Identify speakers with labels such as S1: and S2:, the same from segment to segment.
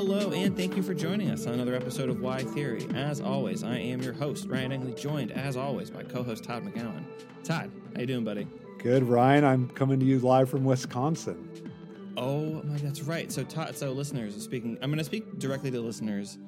S1: Hello, and thank you for joining us on another episode of Why Theory. As always, I am your host, Ryan Engley, joined, as always, by co-host Todd McGowan. Todd, how you doing, buddy?
S2: Good, Ryan. I'm coming to you live from Wisconsin.
S1: Oh my, that's right. So, Todd, so listeners, speaking, I'm going to speak directly to listeners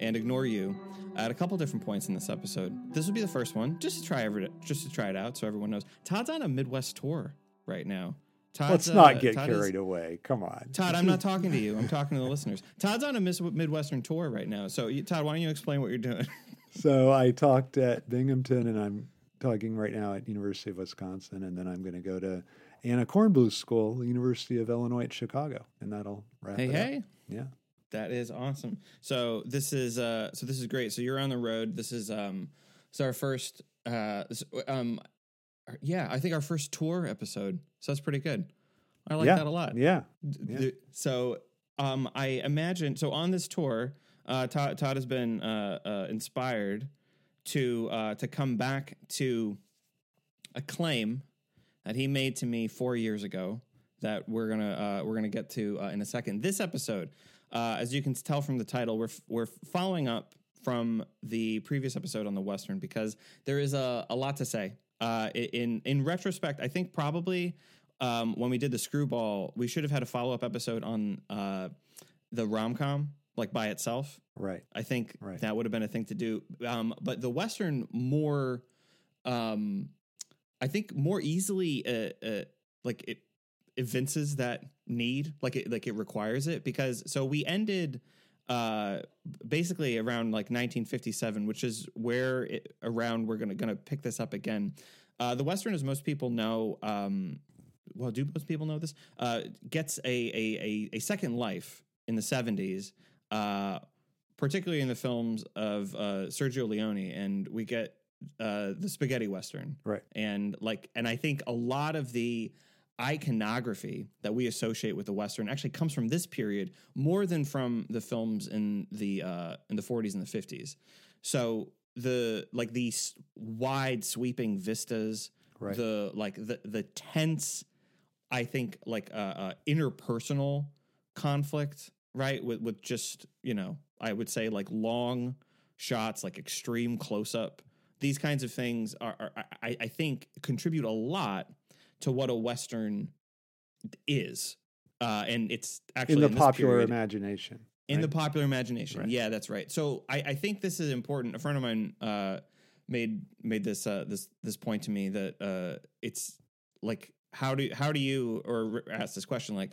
S1: and ignore you at a couple different points in this episode. This will be the first one, just to try every, just to try it out, so everyone knows. Todd's on a Midwest tour right now.
S2: Todd's, Let's not get carried is, away. Come on,
S1: Todd. I'm not talking to you. I'm talking to the listeners. Todd's on a Midwestern tour right now. So, Todd, why don't you explain what you're doing?
S2: so, I talked at Binghamton, and I'm talking right now at University of Wisconsin, and then I'm going to go to Anna Kornbluh School, University of Illinois at Chicago, and that'll wrap
S1: hey,
S2: it
S1: hey.
S2: up. Yeah.
S1: That is awesome. So this is uh so this is great. So you're on the road. This is um so our first uh um yeah, I think our first tour episode. So that's pretty good. I like
S2: yeah.
S1: that a lot.
S2: Yeah.
S1: yeah. So um I imagine so on this tour, uh Todd, Todd has been uh, uh inspired to uh to come back to a claim that he made to me 4 years ago that we're going to uh we're to get to uh, in a second. This episode uh, as you can tell from the title, we're we're following up from the previous episode on the Western because there is a, a lot to say. Uh, in in retrospect, I think probably um, when we did the Screwball, we should have had a follow up episode on uh, the rom com like by itself.
S2: Right.
S1: I think
S2: right.
S1: that would have been a thing to do. Um, but the Western more, um, I think more easily, uh, uh, like it evinces that need like it like it requires it because so we ended uh basically around like 1957 which is where it, around we're gonna gonna pick this up again. Uh the western as most people know um well do most people know this? Uh gets a a a, a second life in the 70s uh particularly in the films of uh sergio leone and we get uh the spaghetti western.
S2: Right.
S1: And like and i think a lot of the iconography that we associate with the western actually comes from this period more than from the films in the uh, in the 40s and the 50s. So the like these wide sweeping vistas,
S2: right.
S1: the like the the tense, I think like uh, uh, interpersonal conflict, right? With with just you know I would say like long shots, like extreme close up. These kinds of things are, are I, I think contribute a lot to what a Western is. Uh, and it's actually
S2: in the
S1: in
S2: popular
S1: period,
S2: imagination.
S1: In the popular imagination,
S2: right.
S1: yeah, that's right. So I, I, think this is important. A friend of mine uh, made made this uh, this this point to me that uh, it's like how do how do you or ask this question like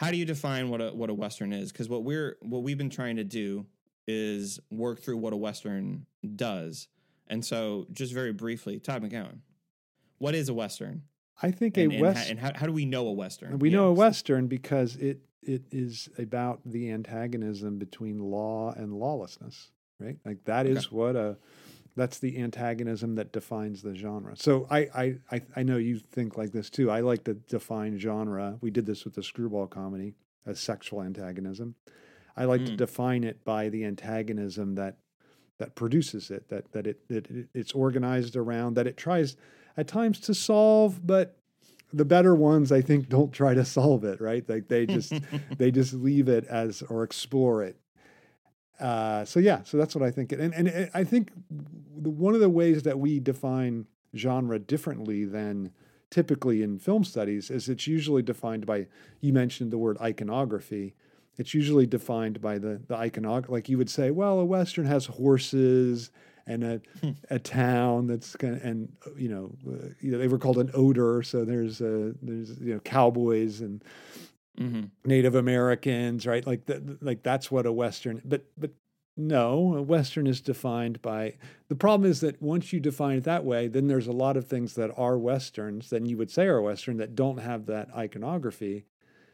S1: how do you define what a what a western is? Because what we're what we've been trying to do is work through what a western does. And so, just very briefly, Todd McGowan, what is a western?
S2: I think
S1: and,
S2: a
S1: and
S2: west.
S1: and how, how, do we know a western?
S2: We know a western because it it is about the antagonism between law and lawlessness, right? Like that okay. is what a that's the antagonism that defines the genre. So I, I I know you think like this too. I like to define genre. We did this with the screwball comedy as sexual antagonism. I like mm. to define it by the antagonism that that produces it, that that it, it, it it's organized around, that it tries at times to solve, but the better ones I think don't try to solve it, right? Like they just they just leave it as or explore it. Uh, so yeah, so that's what I think. And and I think one of the ways that we define genre differently than typically in film studies is it's usually defined by you mentioned the word iconography. It's usually defined by the the iconography. Like you would say, well, a western has horses and a, hmm. a town that's kind of, and you know, uh, you know, they were called an odor. So there's uh, there's you know cowboys and mm-hmm. Native Americans, right? Like that, like that's what a Western. But but no, a Western is defined by the problem is that once you define it that way, then there's a lot of things that are Westerns, then you would say are Western that don't have that iconography.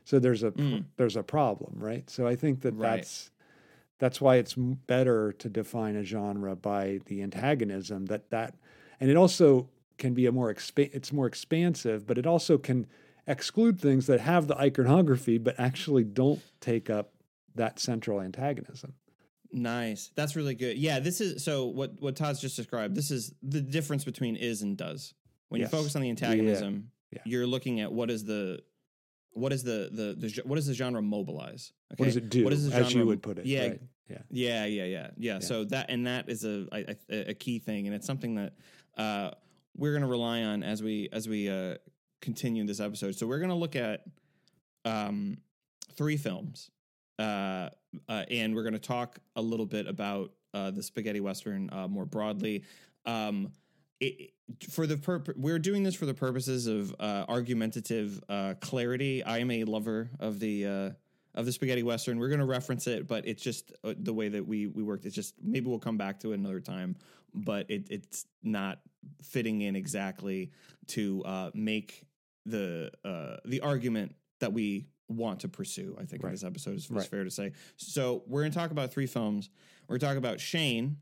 S2: So there's a mm. there's a problem, right? So I think that right. that's that's why it's better to define a genre by the antagonism that that and it also can be a more expa- it's more expansive but it also can exclude things that have the iconography but actually don't take up that central antagonism
S1: nice that's really good yeah this is so what what todd's just described this is the difference between is and does when yes. you focus on the antagonism yeah. Yeah. you're looking at what is the what is the the, the what does the genre mobilize? Okay?
S2: What does it do?
S1: What does the
S2: as you would put it.
S1: Yeah,
S2: right. Yeah.
S1: yeah, yeah, yeah, yeah. So that and that is a a key thing, and it's something that uh, we're going to rely on as we as we uh, continue this episode. So we're going to look at um, three films, uh, uh, and we're going to talk a little bit about uh, the spaghetti western uh, more broadly. Um, it, for the purp- we're doing this for the purposes of uh, argumentative uh, clarity. I am a lover of the uh, of the spaghetti western. We're going to reference it, but it's just uh, the way that we we worked. It's just maybe we'll come back to it another time, but it, it's not fitting in exactly to uh, make the uh, the argument that we want to pursue. I think in this episode is, is
S2: Right.
S1: fair to say. So we're going to talk about three films. We're going to talk about Shane.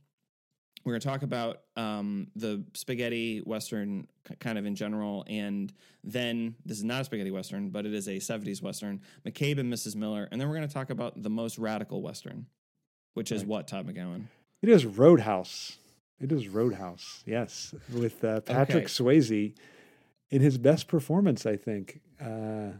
S1: We're going to talk about um, the spaghetti western k- kind of in general, and then this is not a spaghetti western, but it is a '70s western, McCabe and Mrs. Miller, and then we're going to talk about the most radical western, which is
S2: Right.
S1: what Todd McGowan.
S2: It is Roadhouse. It is Roadhouse. Yes, with uh, Patrick
S1: Okay.
S2: Swayze in his best performance, I think. Uh,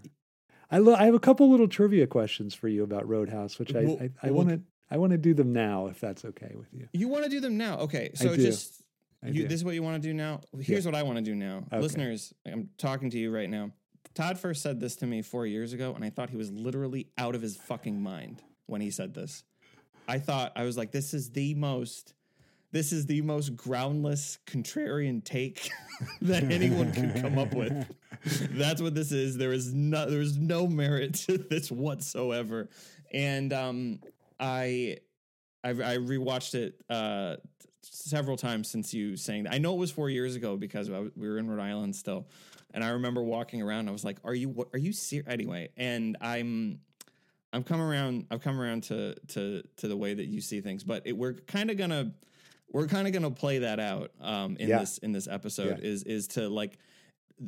S2: I lo- I have a couple little trivia questions for you about Roadhouse, which I
S1: Well-
S2: I, I
S1: well-
S2: want to I want to do them now if that's okay with you.
S1: You want to do them now? Okay, so just
S2: I
S1: you,
S2: do.
S1: this is what you want to do now. Here's what I want to do now,
S2: Okay.
S1: listeners. I'm talking to you right now. Todd first said this to me four years ago, and I thought he was literally out of his fucking mind when he said this. I thought I was like, this is the most, this is the most groundless contrarian take that anyone could come up with. That's what this is. There is no, there is no merit to this whatsoever, and um, I, I, I rewatched it uh, several times since you saying that. I know it was four years ago because we were in Rhode Island still, and I remember walking around. I was like, "Are you? what- Are you serious?" Anyway, and I'm, I'm coming around. I've come around to to to the way that you see things, but it, we're kind of gonna, we're kind of gonna play that out um, in
S2: Yeah.
S1: this in this episode.
S2: Yeah.
S1: Is is to like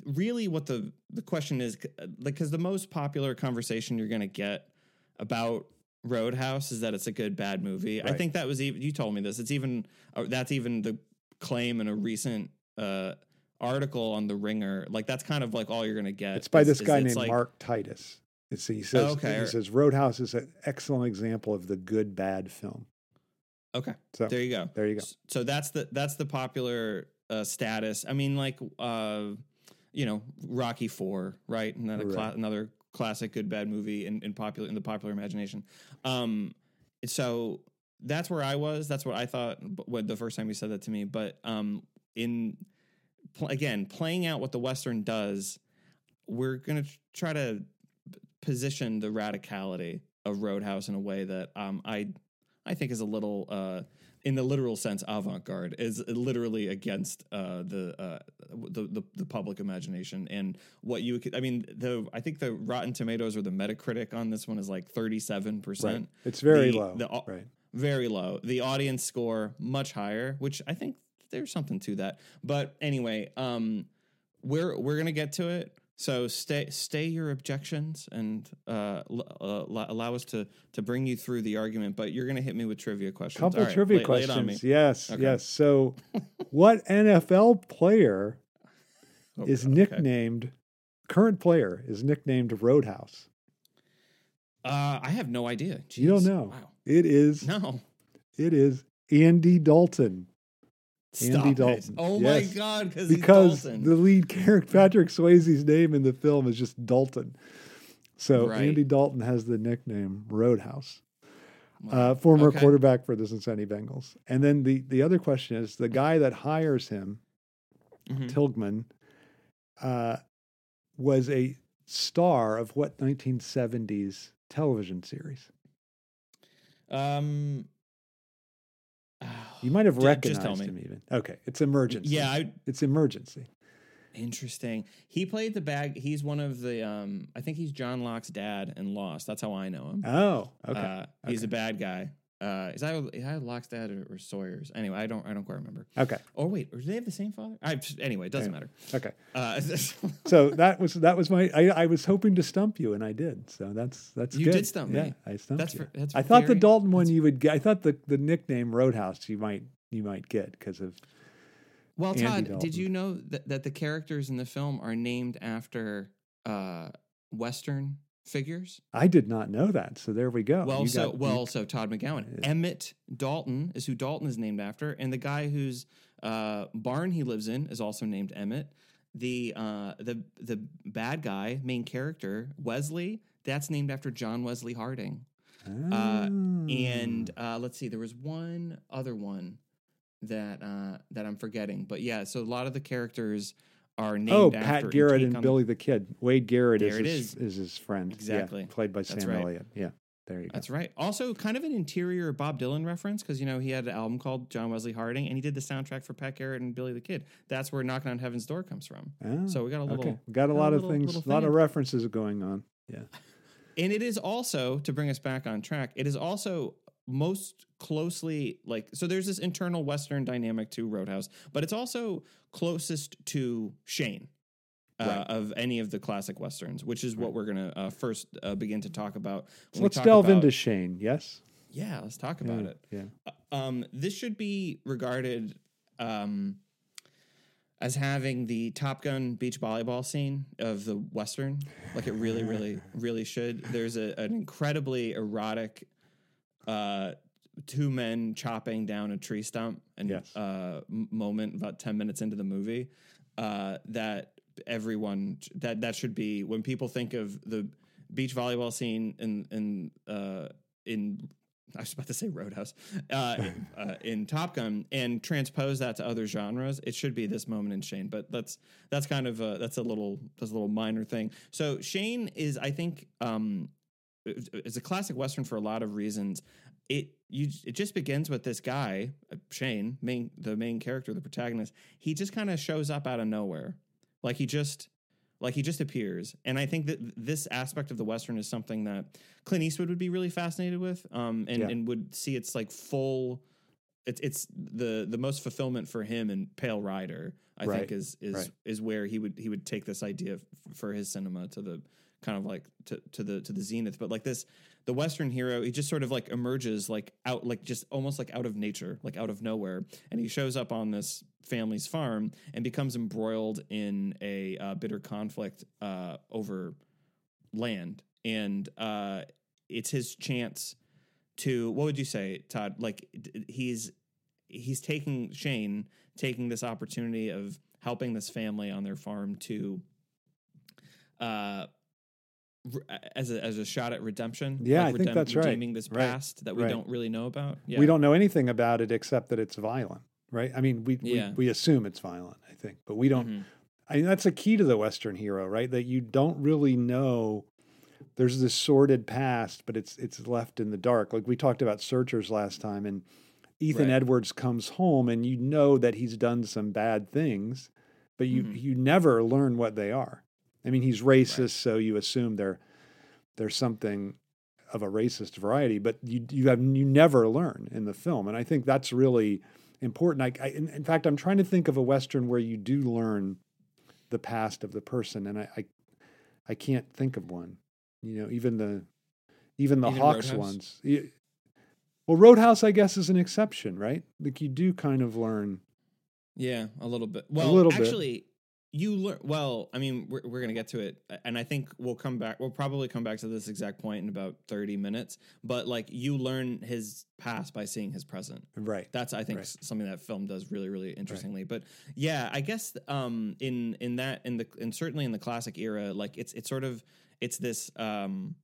S1: really what the the question is like because the most popular conversation you're gonna get about Roadhouse is that it's a good bad movie. I think that was even you told me this. It's even uh, that's even the claim in a recent uh, article on the Ringer. Like that's kind of like all you're gonna get.
S2: It's by
S1: is-
S2: this guy named
S1: like-
S2: Mark Titus. It's, he says
S1: Okay.
S2: he says Roadhouse is an excellent example of the good bad film.
S1: Okay,
S2: So
S1: there you go.
S2: there you go.
S1: So that's the that's the popular uh, status. I mean, like uh, you know, Rocky Four, right? Another cla-
S2: Right.
S1: another classic good bad movie in, in popular in the popular imagination. Um, so that's where I was. That's what I thought when the first time you said that to me. But um, in pl- again, playing out what the Western does, we're gonna try to position the radicality of Roadhouse in a way that um, I I think is a little uh, in the literal sense avant-garde is literally against uh, the, uh, the the the public imagination and what you could I mean the I think the Rotten Tomatoes or the Metacritic on this one is like 37
S2: Right.
S1: percent
S2: It's very
S1: The-
S2: low.
S1: the
S2: right.
S1: very low. The audience score much higher, which I think there's something to that. But anyway, um, we're we're gonna get to it. So stay stay your objections and uh, l- uh, allow us to to bring you through the argument. But you're gonna hit me with trivia questions.
S2: Couple
S1: right,
S2: trivia
S1: lay- lay
S2: questions.
S1: me.
S2: Yes,
S1: Okay.
S2: yes. So, what NFL player
S1: Oh,
S2: is
S1: okay.
S2: nicknamed? Current player is nicknamed Roadhouse.
S1: Uh, I have no idea.
S2: You don't know.
S1: Wow.
S2: It is.
S1: No.
S2: It is Andy Dalton.
S1: Stop
S2: Andy
S1: it.
S2: Dalton.
S1: Oh my god! Because
S2: the lead character Patrick Swayze's name in the film is just Dalton. So
S1: Right.
S2: Andy Dalton has the nickname Roadhouse. Uh, former
S1: Okay.
S2: quarterback for the Cincinnati Bengals. And then the the other question is the guy that hires him,
S1: Mhm.
S2: Tilghman, uh, was a star of what 1970s television series?
S1: Um.
S2: You might have
S1: just
S2: recognized him even. Okay, it's emergency.
S1: Yeah, I,
S2: it's emergency.
S1: Interesting. He played the bag. He's one of the. Um, I think he's John Locke's dad and Lost. That's how I know him.
S2: Oh, okay.
S1: Uh, he's a bad guy. Uh, is that is dad or, or Sawyer's? Anyway, I don't I don't quite remember.
S2: okay.
S1: Or wait, or do they have the same father? I anyway, it doesn't matter.
S2: Okay.
S1: Uh,
S2: So that was that was my I, I was hoping to stump you and I did. So that's that's
S1: You
S2: good.
S1: did stump
S2: yeah,
S1: me.
S2: I stumped
S1: That's
S2: you.
S1: ver- that's
S2: I thought the Dalton one you would get. I thought the the nickname Roadhouse you might you might get because of
S1: well,
S2: Andy
S1: Todd,
S2: Dalton.
S1: did you know that, that the characters in the film are named after uh, Western figures.
S2: I did not know that. So there we go.
S1: Well,
S2: You
S1: so
S2: got-
S1: well,
S2: you-
S1: so Todd McGowan,
S2: Yeah.
S1: Emmett Dalton is who Dalton is named after, and the guy whose uh, barn he lives in is also named Emmett. The uh, the the bad guy, main character Wesley, that's named after John Wesley Harding. Uh, and
S2: Ah.
S1: uh, let's see, there was one other one that uh, that I'm forgetting, but yeah. So a lot of the characters are named.
S2: oh,
S1: after
S2: Pat Garrett
S1: take
S2: and Billy the Kid. Wade Garrett is his, is his friend. Yeah,
S1: Exactly.
S2: played by
S1: That's
S2: Sam
S1: right.
S2: Elliott. Yeah, there you go.
S1: That's right. Also, kind of an interior Bob Dylan reference because you know he had an album called John Wesley Harding, and he did the soundtrack for Pat Garrett and Billy the Kid. That's where Knocking on Heaven's Door comes from.
S2: Ah,
S1: So we got a little,
S2: okay. Got a
S1: got a
S2: lot of
S1: little-
S2: things, a lot of references going on. Yeah.
S1: and it is also to bring us back on track. It is also most closely like so. There's this internal Western dynamic to Roadhouse, but it's also closest to Shane. Uh,
S2: Right.
S1: Of any of the classic westerns, which is what we're gonna uh, first uh, begin to talk about.
S2: So let's
S1: talk
S2: delve
S1: about-
S2: into Shane. Yes.
S1: Yeah, let's talk about
S2: yeah,
S1: it.
S2: Yeah.
S1: um, this should be regarded um, as having the Top Gun beach volleyball scene of the Western. Like it really, really, really should. There's a, an incredibly erotic uh, two men chopping down a tree stump and
S2: Yes.
S1: uh, moment about 10 minutes into the movie uh, that everyone that that should be when people think of the beach volleyball scene in in uh, in I was about to say Roadhouse uh, uh, in Top Gun and transpose that to other genres. It should be this moment in Shane, but that's that's kind of a, that's a little that's a little minor thing. So Shane is, I think, um, it's a classic western for a lot of reasons. It you it just begins with this guy uh, Shane, main the main character, the protagonist. He just kind of shows up out of nowhere, like he just like he just appears and i think that this aspect of the western is something that clint eastwood would be really fascinated with um, and,
S2: Yeah.
S1: and would see its like full it's it's the the most fulfillment for him in pale rider i
S2: Right,
S1: think is is
S2: right.
S1: is where he would he would take this idea f- for his cinema to the kind of like to, to the to the zenith but like this the western hero he just sort of like emerges like out like just almost like out of nature like out of nowhere. And he shows up on this family's farm and becomes embroiled in a uh, bitter conflict uh, over land. And uh, it's his chance to what would you say todd? Like he's he's taking shane taking this opportunity of helping this family on their farm to uh as a as a shot at redemption
S2: Yeah,
S1: like
S2: I think that's right.
S1: redeeming this
S2: Right,
S1: past that we
S2: right.
S1: don't really know about yeah
S2: We don't know anything about it except that it's violent, right? I mean, we
S1: Yeah.
S2: we, we assume it's violent, I think, but we don't.
S1: Mhm.
S2: I mean, that's a key to the Western hero, right? That you don't really know. There's this sordid past, but it's it's left in the dark. Like we talked about Searchers last time, and Ethan
S1: Right.
S2: Edwards comes home, and you know that he's done some bad things, but you
S1: Mhm.
S2: you never learn what they are. I mean, he's racist, so you assume there there's something of a racist variety, but you you have you never learn in the film, and I think that's really important. I, I in, in fact, I'm trying to think of a western where you do learn the past of the person, and I I, I can't think of one. You know, even the even the
S1: Even
S2: Hawks
S1: Roadhouse?
S2: ones. Y- Well, Roadhouse, I guess, is an exception, right? Like you do kind of learn.
S1: Yeah, a little bit. Well,
S2: little bit.
S1: You learn. Well, I mean, we're we're gonna get to it, and I think we'll come back. We'll probably come back to this exact point in about thirty minutes. But like, you learn his past by seeing his present.
S2: Right.
S1: That's I think
S2: Right.
S1: something that film does really really interestingly. But yeah, I guess um in in that in the and certainly in the classic era, like it's it's sort of it's this um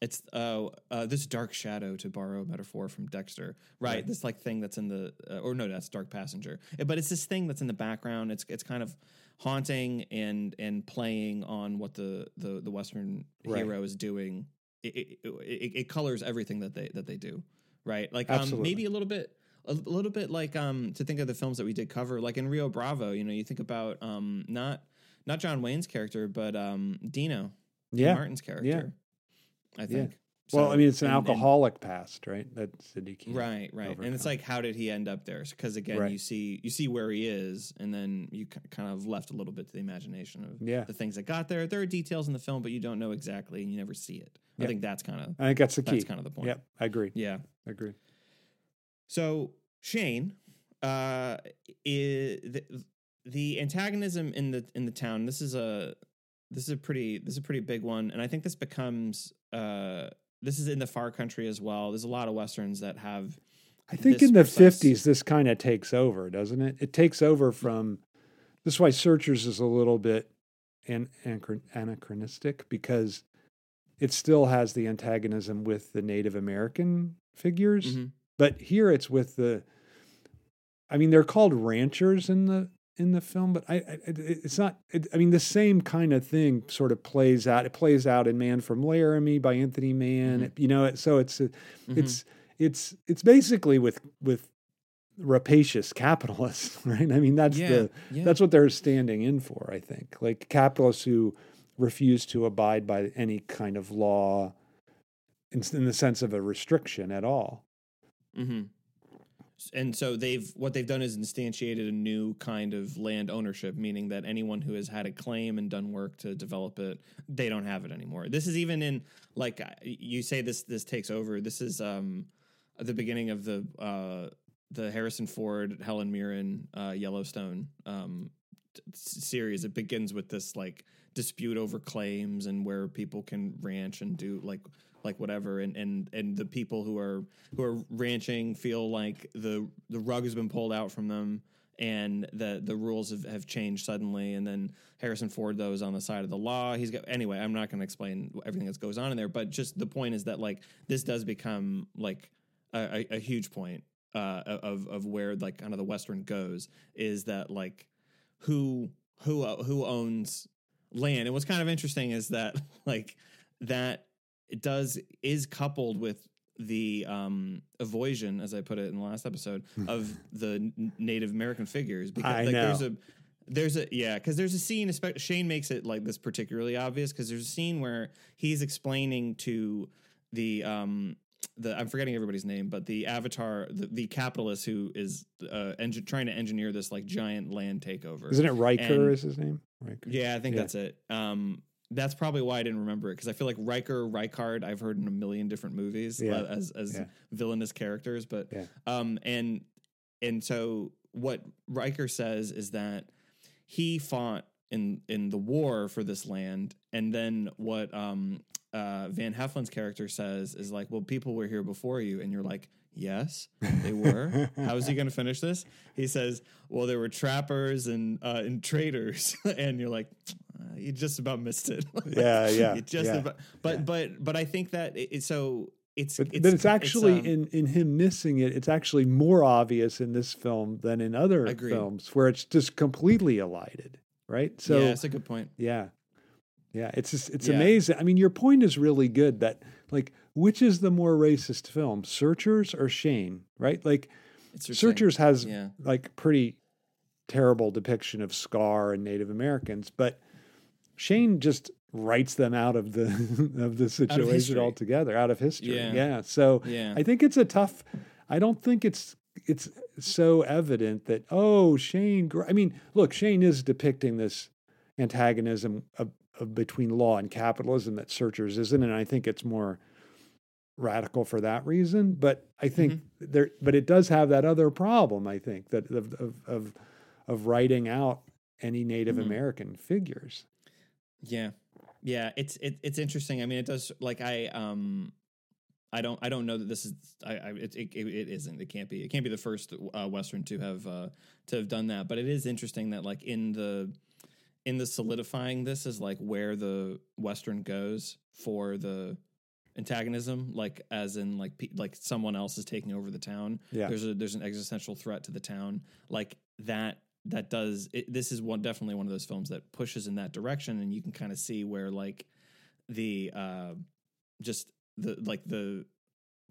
S1: it's uh, uh this dark shadow to borrow a metaphor from Dexter, right?
S2: Right.
S1: This like thing that's in the uh, or no, that's Dark Passenger, but it's this thing that's in the background. It's it's kind of haunting and and playing on what the the the Western
S2: Right.
S1: hero is doing. It, it, it, it colors everything that they that they do, right? Like um, maybe a little bit a little bit like um to think of the films that we did cover like in Rio Bravo you know you think about um not not John Wayne's character but um Dino
S2: Yeah.
S1: Martin's character Yeah. I think
S2: well,
S1: So-
S2: I mean, it's an
S1: and- and-
S2: alcoholic past, right? That Sidney can't.
S1: right right and it's like how did he end up there because again
S2: Right.
S1: you see you see where he is and then you kind of left a little bit to the imagination of
S2: Yeah.
S1: the things that got there there are details in the film but you don't know exactly and you never see it I think that's kind of
S2: I think that's the key.
S1: that's kind of the point
S2: Yep, I agree.
S1: yeah
S2: I agree.
S1: So Shane, uh, is the, the antagonism in the in the town. This is a this is a pretty this is a pretty big one, and I think this becomes uh, this is in the far country as well. There's a lot of westerns that have.
S2: I think in the
S1: precise-
S2: 50s, this kind of takes over, doesn't it? It takes over from. This is why Searchers is a little bit an, anachron- anachronistic because it still has the antagonism with the Native American figures,
S1: Mhm.
S2: but here it's with the. I mean, they're called ranchers in the in the film, but I, I it's not. It, I mean, the same kind of thing sort of plays out. It plays out in Man from Laramie by Anthony Mann.
S1: Mhm.
S2: It- you know, it, so it's a,
S1: Mhm.
S2: it's it's it's basically with with rapacious capitalists, right? I mean, that's
S1: yeah,
S2: the
S1: yeah.
S2: that's what they're standing in for. I think, like capitalists who refuse to abide by any kind of law, in, in the sense of a restriction at all.
S1: hmm And so they've what they've done is instantiated a new kind of land ownership, meaning that anyone who has had a claim and done work to develop it, they don't have it anymore. This is even in like you say this this takes over. This is um the beginning of the uh the Harrison Ford Helen Mirren uh, Yellowstone um series. It begins with this like dispute over claims and where people can ranch and do like like whatever and and and the people who are who are ranching feel like the the rug has been pulled out from them and the the rules have, have changed suddenly. And then Harrison Ford though is on the side of the law. He's got anyway I'm not going to explain everything that goes on in there but just the point is that like this does become like a, a, a huge point uh, of of where like kind of the western goes is that like who who who owns land? And what's kind of interesting is that like that it does is coupled with the um avoision as i put it in the last episode of the native american figures because
S2: I
S1: like there's a there's a yeah because there's a scene shane makes it like this particularly obvious because there's a scene where he's explaining to the um the i'm forgetting everybody's name but the avatar the, the capitalist who is uh trying to engineer this like giant land takeover
S2: Isn't it Ryker?
S1: And-
S2: is his name? Ryker.
S1: yeah, I think
S2: Yeah.
S1: that's it. Um, that's probably why I didn't remember it because I feel like Ryker, Rykard, I've heard in a million different movies
S2: Yeah.
S1: as as
S2: Yeah.
S1: villainous characters, but
S2: Yeah.
S1: um, and and so what Ryker says is that he fought in in the war for this land, and then what um uh Van Heflin's character says is like, well, people were here before you, and you're like. Yes, they were. How is he going to finish this? He says, "Well, there were trappers and uh, and traders," and you're like, uh, "You just about missed it." Like,
S2: Yeah, yeah,
S1: just
S2: yeah,
S1: about. But
S2: yeah.
S1: but but I think that it, it's so it's
S2: But,
S1: it's,
S2: but it's actually
S1: um,
S2: in, in him missing it. It's actually more obvious in this film than in other
S1: Agreed.
S2: films where it's just completely elided, right? So
S1: yeah, it's a good point.
S2: Yeah. Yeah, it's just it's
S1: Yeah.
S2: amazing. I mean, your point is really good that like which is the more racist film, Searchers or Shane, right? Like
S1: It's.
S2: Searchers has
S1: Yeah.
S2: like pretty terrible depiction of Scar and Native Americans, but Shane just writes them out of the of the situation
S1: history.
S2: altogether, out of history.
S1: Yeah.
S2: yeah. So
S1: Yeah.
S2: I think it's a tough. I don't think it's it's so evident that oh Shane. I mean, look, Shane is depicting this antagonism of, of between law and capitalism that Searchers isn't, and I think it's more radical for that reason. But I think
S1: Mm-hmm.
S2: there, but it does have that other problem. I think that of of of, of writing out any Native
S1: Mhm.
S2: American figures.
S1: Yeah, yeah. It's it, it's interesting. I mean, it does. Like I um, I don't I don't know that this is. I, I it, it it isn't. It can't be. It can't be the first uh, western to have uh, to have done that. But it is interesting that like in the in the solidifying this is like where the western goes for the antagonism like as in like pe- like someone else is taking over the town
S2: Yeah.
S1: there's a there's an existential threat to the town like that that does it, this is one definitely one of those films that pushes in that direction and you can kind of see where like the uh just the like the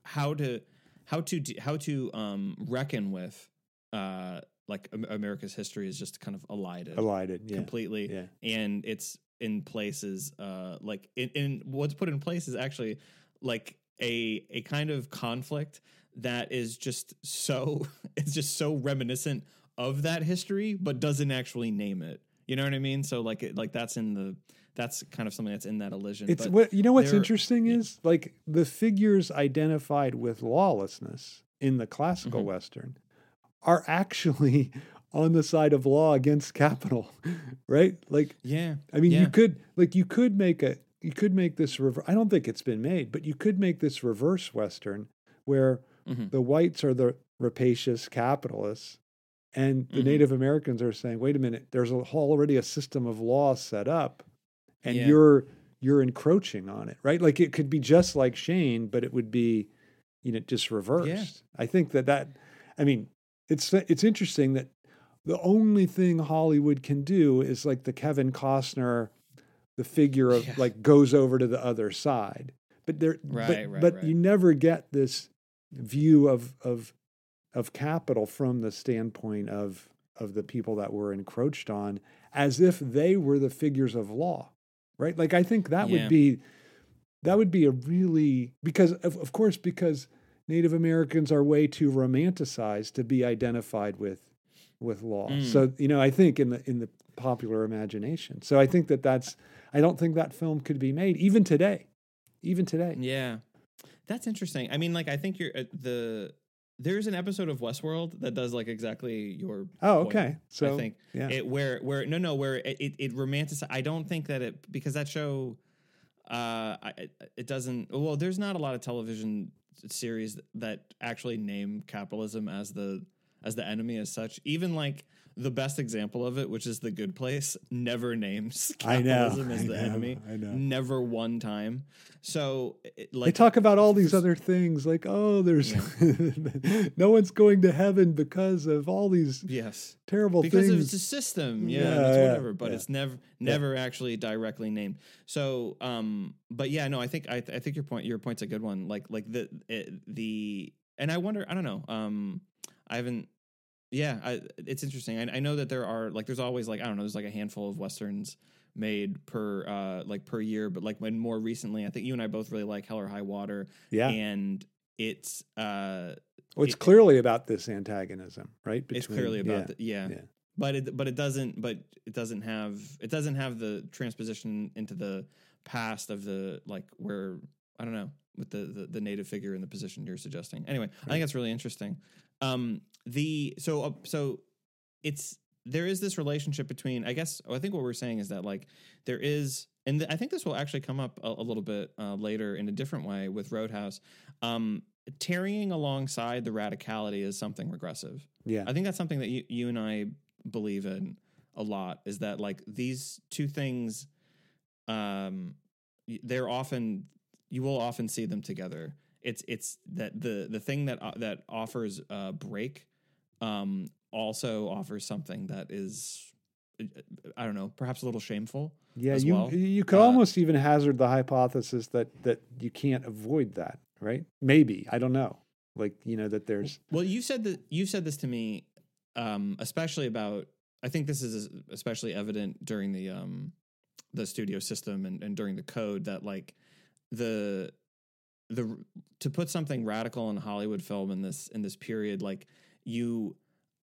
S1: how to how to how to um reckon with uh like America's history is just kind of elided
S2: Elided, yeah,
S1: completely
S2: yeah.
S1: and it's in places uh like in, in what's put in place is actually like a a kind of conflict that is just so it's just so reminiscent of that history but doesn't actually name it you know what i mean so like it like that's in the that's kind of something that's in that elision
S2: It's
S1: but
S2: what you know. What's interesting is like the figures identified with lawlessness in the classical
S1: Mhm.
S2: western are actually on the side of law against capital, right? Like,
S1: Yeah.
S2: I mean,
S1: Yeah.
S2: you could like you could make a you could make this rever- I don't think it's been made, but you could make this reverse western where
S1: Mhm.
S2: the whites are the rapacious capitalists and the
S1: Mhm.
S2: Native Americans are saying, "Wait a minute, there's a, already a system of law set up and
S1: Yeah.
S2: you're you're encroaching on it." Right? Like it could be just like Shane, but it would be you know just reversed. I think that that I mean, it's it's interesting that the only thing Hollywood can do is like the Kevin Costner, the figure of
S1: Yeah.
S2: like goes over to the other side. But there,
S1: Right,
S2: but,
S1: right,
S2: but
S1: right.
S2: you never get this view of of of capital from the standpoint of of the people that were encroached on, as if they were the figures of law, right? Like I think that
S1: Yeah.
S2: would be that would be a really because of, of course because Native Americans are way too romanticized to be identified with with law.
S1: Mm.
S2: So you know, I think in the in the popular imagination. So I think that that's I don't think that film could be made even today, even today.
S1: Yeah, that's interesting. I mean, like, I think you're uh, the there's an episode of Westworld that does like exactly your.
S2: Oh,
S1: point,
S2: okay. So
S1: I think
S2: yeah,
S1: it where where no no where it it, it romanticizes. I don't think that it because that show, uh, it- it doesn't. Well, there's not a lot of television series that actually name capitalism as the as the enemy as such. Even like the best example of it, which is The Good Place, never names
S2: I know,
S1: capitalism as the
S2: know,
S1: enemy.
S2: I know.
S1: Never one time. So it- like
S2: they talk about all these other things like oh, there's no one's going to heaven because of all these
S1: yes.
S2: terrible
S1: because
S2: things.
S1: it's a system yeah,
S2: Yeah,
S1: it's
S2: yeah,
S1: whatever but
S2: yeah.
S1: it's never never actually directly named so um but yeah no i think i, I think your point your point's a good one like like the it, the and i wonder i don't know um i haven't yeah I, it's interesting I, I know that there are like there's always like i don't know there's like a handful of westerns made per uh like per year but like when more recently i think you and i both really like hell or high water
S2: yeah,
S1: and it's uh
S2: well, it's
S1: it-
S2: clearly about this antagonism, right?
S1: it's clearly about
S2: yeah,
S1: the, yeah.
S2: yeah.
S1: but it but it doesn't but it doesn't have it doesn't have the transposition into the past of the like where I don't know with the the, the native figure in the position you're suggesting. Anyway, I think that's really interesting. Um, the so uh, so it's there is this relationship between I guess I think what we're saying is that like there is and th- I think this will actually come up a, a little bit uh, later in a different way with Roadhouse. Um, tarrying alongside the radicality is something regressive.
S2: yeah.
S1: I think that's something that you, you and I believe in a lot is that like these two things um they're often you will often see them together. It's it's that the the thing that uh, that offers a break um also offers something that is uh, I don't know, perhaps a little shameful.
S2: Yeah,
S1: as
S2: you
S1: well.
S2: you could
S1: Uh,
S2: almost even hazard the hypothesis that that you can't avoid that, right? Maybe I don't know. Like you know that there's
S1: Well, you said that you said this to me, um, especially about. I think this is especially evident during the um, the studio system and, and during the code that like the the to put something radical in Hollywood film in this in this period, like you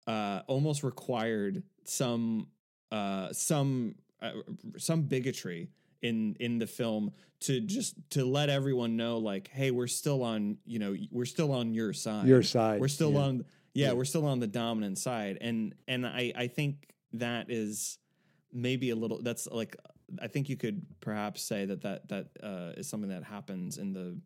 S1: uh, almost required some uh, some uh, some bigotry in in the film to just to let everyone know like hey we're still on you know we're still on your side
S2: your side.
S1: we're still
S2: yeah.
S1: on yeah,
S2: Yeah.
S1: we're still on the dominant side and and i i think that is maybe a little that's like i think you could perhaps say that that that uh is something that happens in the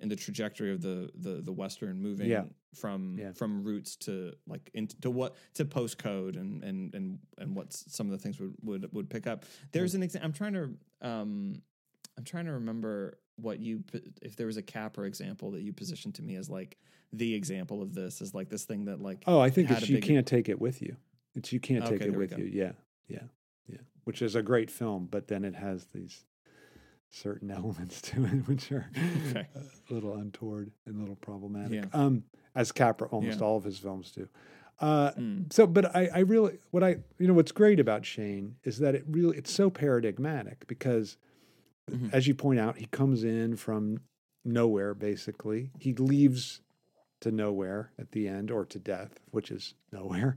S1: in the trajectory of the the the western moving
S2: Yeah.
S1: from
S2: Yeah.
S1: from roots to like into to what to postcode and and and and what some of the things would would would pick up there's an example i'm trying to um i'm trying to remember what you if there was a Capra example that you positioned to me as like the example of this is like this thing that like
S2: Oh, I think it's you can't take it with you. It's you can't
S1: Okay,
S2: take it with you. Yeah, yeah, yeah. Which is a great film, but then it has these certain elements to it which are
S1: Okay.
S2: a little untoward and a little problematic.
S1: Yeah.
S2: Um, as Capra almost
S1: Yeah.
S2: all of his films do. Uh,
S1: Mm.
S2: so, but I, I really, what I, you know, what's great about Shane is that it really, it's so paradigmatic because,
S1: Mhm.
S2: as you point out, he comes in from nowhere basically. He leaves to nowhere at the end, or to death, which is nowhere.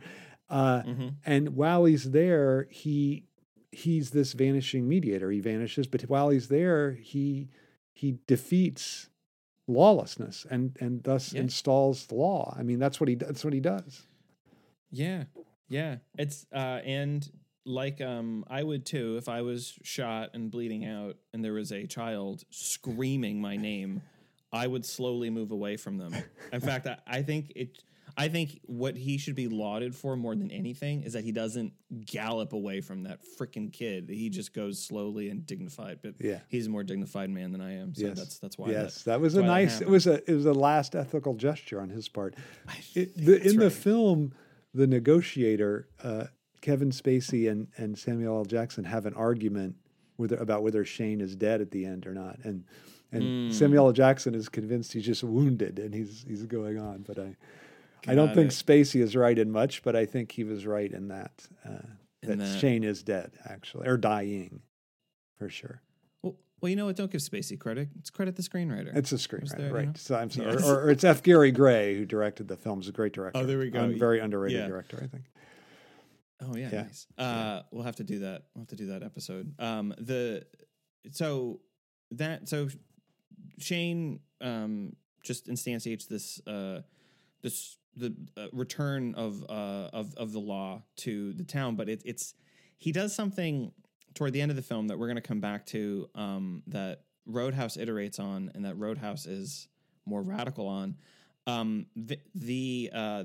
S2: Uh,
S1: Mhm.
S2: and while he's there, he he's this vanishing mediator. He vanishes, but while he's there, he he defeats lawlessness and and thus
S1: Yeah.
S2: installs law. I mean, that's what he that's what he does.
S1: Yeah. Yeah, it's uh, and like um, I would too if I was shot and bleeding out, and there was a child screaming my name. I would slowly move away from them. In fact, I, I think it. I think what he should be lauded for more than anything is that he doesn't gallop away from that freaking kid. He just goes slowly and dignified. But
S2: Yeah.
S1: he's a more dignified man than I am. So
S2: yes,
S1: that's that's why.
S2: Yes,
S1: that,
S2: that, was a nice. it was a it was a last ethical gesture on his part. It, the, in the film, the negotiator, uh, Kevin Spacey and and Samuel L. Jackson have an argument whether about whether Shane is dead at the end or not, and and
S1: Hmm.
S2: Samuel L. Jackson is convinced he's just wounded and he's he's going on. But I I don't think
S1: it.
S2: Spacey is right in much, but I think he was right in that uh,
S1: In
S2: that,
S1: that-
S2: Shane is dead actually or dying for sure.
S1: Well, well, you know what? Don't give Spacey credit. It's credit the screenwriter.
S2: It's a screenwriter,
S1: there, you
S2: right?
S1: know?
S2: So I'm sorry,
S1: Yes.
S2: or, or it's F. Gary Gray who directed the film. He's a great director.
S1: Oh, there we go.
S2: Un- very underrated
S1: Yeah.
S2: director, I think.
S1: Oh yeah,
S2: Yeah.
S1: nice. Uh, we'll have to do that. We'll have to do that episode. Um, the so that so Shane um just instantiates this uh this the uh, return of uh of of the law to the town, but it, it's he does something toward the end of the film that we're going to come back to um that Roadhouse iterates on, and that Roadhouse is more radical on. Um, the the uh,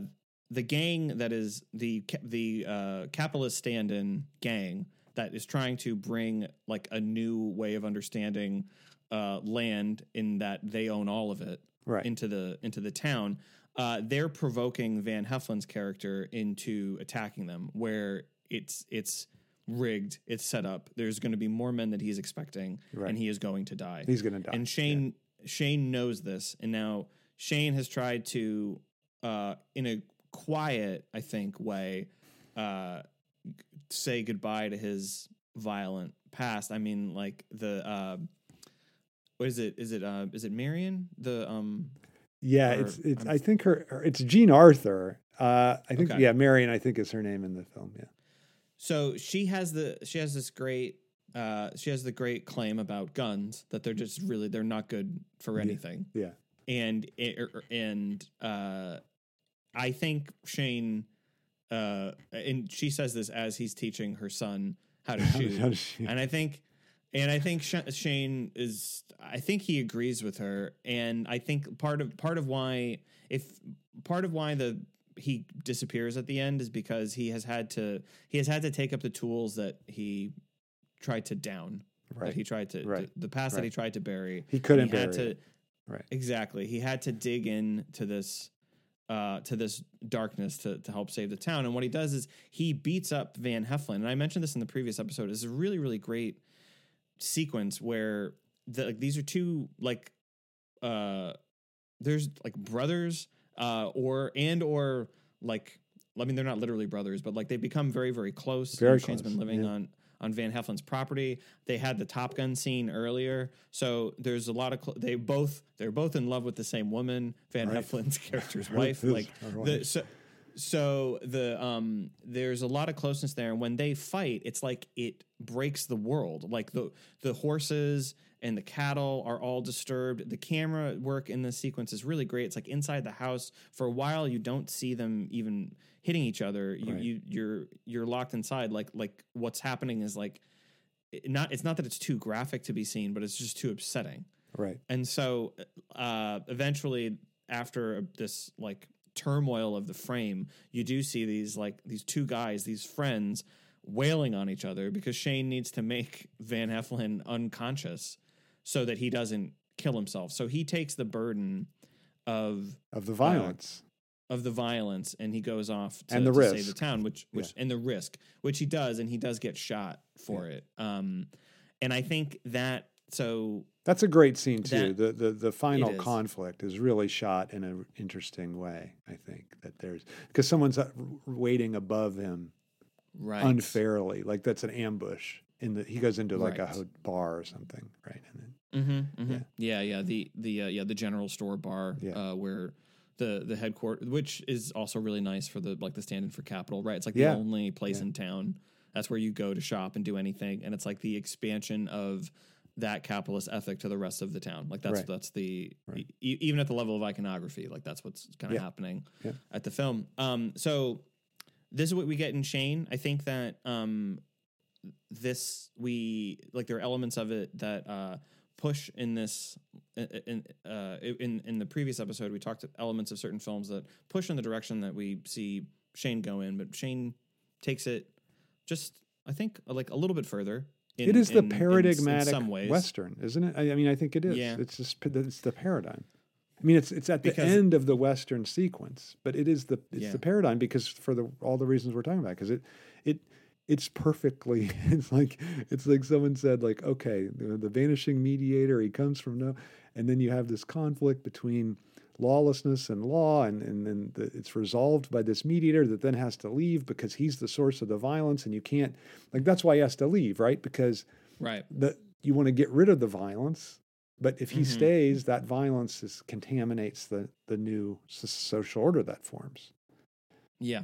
S1: the gang that is the the uh, capitalist stand-in gang that is trying to bring like a new way of understanding uh, land in that they own all of it
S2: Right.
S1: into the into the town. Uh, they're provoking Van Heflin's character into attacking them, where it's it's rigged, it's set up. There's going to be more men that he's expecting,
S2: Right.
S1: and he is going to die.
S2: He's going to die.
S1: And Shane Shane knows this, and now Shane has tried to, uh, in a quiet, I think, way, uh, say goodbye to his violent past. I mean, like the uh, what is it? Is it uh, is it Marian? The um,
S2: Yeah,
S1: or-
S2: it's it's.
S1: I'm-
S2: I think her. her- It's Jean Arthur. Uh, I think
S1: Okay.
S2: yeah, Marian. I think is her name in the film. Yeah.
S1: So she has the she has this great uh she has the great claim about guns that they're just really they're not good for anything.
S2: Yeah.
S1: And it- er- and uh I think Shane uh and she says this as he's teaching her son how to shoot.
S2: How does she-
S1: and I think and I think Shane is I think he agrees with her and I think part of part of why if part of why the he disappears at the end is because he has had to he has had to take up the tools that he tried to down
S2: right.
S1: that he tried to
S2: Right.
S1: the, past that he tried to bury
S2: He couldn't
S1: he had
S2: bury
S1: to
S2: it. Right.
S1: exactly he had to dig in to this uh, to this darkness to, to help save the town and what he does is he beats up van heflin and i mentioned this in the previous episode it's a really really great sequence where the, like, these are two like uh there's like brothers uh or and or like I mean they're not literally brothers but like they become very very close.
S2: Very
S1: Shane's been living
S2: yeah.
S1: on on Van Heflin's property. They had the Top Gun scene earlier, so there's a lot of cl- they both they're both in love with the same woman, Van
S2: Right.
S1: Heflin's character's wife. Like the so so the um there's a lot of closeness there. And when they fight it's like it breaks the world. Like the the horses and the cattle are all disturbed. The camera work in this sequence is really great. It's like inside the house. For a while you don't see them even hitting each other. You,
S2: Right.
S1: you you're you're locked inside. Like like what's happening is like not it's not that it's too graphic to be seen but it's just too upsetting.
S2: Right.
S1: and so uh, eventually, after this like turmoil of the frame, you do see these like these two guys, these friends, wailing on each other because Shane needs to make Van Heflin unconscious so that he doesn't kill himself. So he takes the burden of
S2: Of the violence.
S1: of the violence and he goes off to,
S2: And the
S1: to save
S2: risk.
S1: the town, which which and the risk, which he does, and he does get shot for it. Um, and I think that so
S2: That's a great scene too.
S1: That-
S2: the, the the final conflict is really shot in an interesting way. I think that there's because someone's uh, waiting above him
S1: right
S2: unfairly, like that's an ambush. In the he goes into like a
S1: Right.
S2: ho- bar or something, right? And then
S1: Mm-hmm, mm-hmm. Yeah. yeah, The the uh, yeah the general store bar
S2: Yeah.
S1: uh, where the the headquarters, which is also really nice for the like the stand-in for Capital, right? It's like
S2: Yeah.
S1: the only place
S2: Yeah.
S1: in town that's where you go to shop and do anything, and it's like the expansion of that capitalist ethic to the rest of the town. Like that's
S2: Right.
S1: that's the
S2: Right.
S1: e- even at the level of iconography, like that's what's kind of
S2: Yeah.
S1: happening
S2: Yeah.
S1: at the film. Um, so this is what we get in Shane. I think that um, this we like there are elements of it that uh, push in this in uh, in in the previous episode we talked elements of certain films that push in the direction that we see Shane go in, but Shane takes it just I think like a little bit further.
S2: In, it is the paradigmatic in, in. Western, isn't it? I, I, mean, I think it is.
S1: Yeah.
S2: It's just it's the paradigm. I mean, it's it's at the because, end of the Western sequence, but it is the it's yeah. the paradigm because for the all the reasons we're talking about. Because it it it's perfectly. It's like it's like someone said, like, okay, the, the vanishing mediator, he comes from no, and then you have this conflict between lawlessness and law, and and then the, it's resolved by this mediator that then has to leave because he's the source of the violence, and you can't like that's why he has to leave, right? Because
S1: right
S2: the you want to get rid of the violence but if he mm-hmm. stays, that violence is, contaminates the the new social order that forms.
S1: Yeah,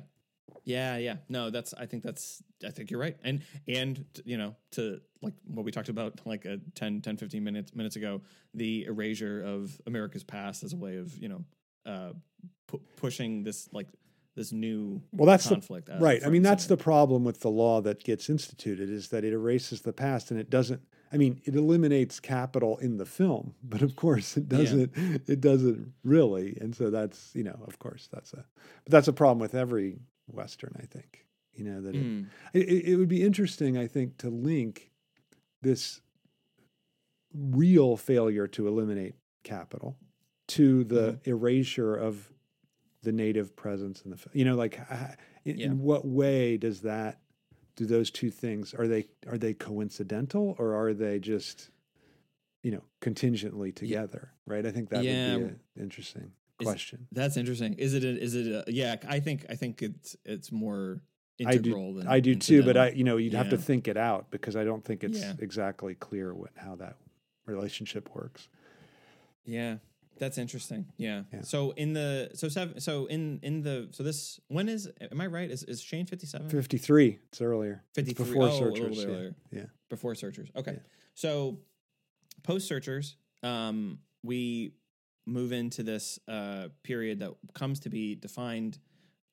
S1: yeah, yeah. No, that's. I think that's. I think you're right. And and you know to like what we talked about like a 10, 10 15 minutes minutes ago, the erasure of America's past as a way of you know uh, pu- pushing this like this new
S2: well that's
S1: conflict
S2: the, right i mean that's the problem with the law that gets instituted is that it erases the past and it doesn't I mean, it eliminates capital in the film, but of course it doesn't. Yeah. It doesn't really, and so that's you know, of course, that's a, but that's a problem with every western. I think you know that mm. it, it, it would be interesting. I think to link this real failure to eliminate capital to the mm. erasure of the native presence in the. You know, like in, yeah. in what way does that do those two things are they are they coincidental or are they just you know contingently together yeah. right i think that yeah. would be an interesting is, question
S1: that's interesting is it a, is it a, yeah i think i think it's it's more integral
S2: I do, I do too but i you know you'd yeah. have to think it out because i don't think it's exactly clear what how that relationship works
S1: yeah that's interesting. Yeah. yeah. So in the so seven so in in the so this when is am I right? Is is Shane fifty seven?
S2: Fifty three. It's earlier.
S1: Fifty three. Before oh, searchers. A earlier. Yeah. Before searchers. Okay. Yeah. So post searchers, um, we move into this uh, period that comes to be defined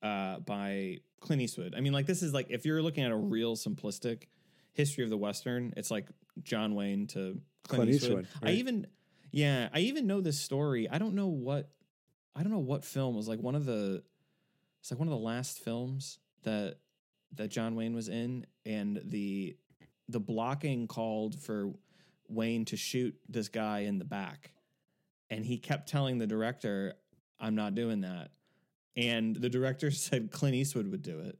S1: uh, by Clint Eastwood. I mean, like this is like if you're looking at a real simplistic history of the Western, it's like John Wayne to Clint, Clint Eastwood. Eastwood right? I even yeah, I even know this story. I don't know what I don't know what film was like one of the it's like one of the last films that that John Wayne was in and the the blocking called for Wayne to shoot this guy in the back. And he kept telling the director, I'm not doing that. And the director said Clint Eastwood would do it.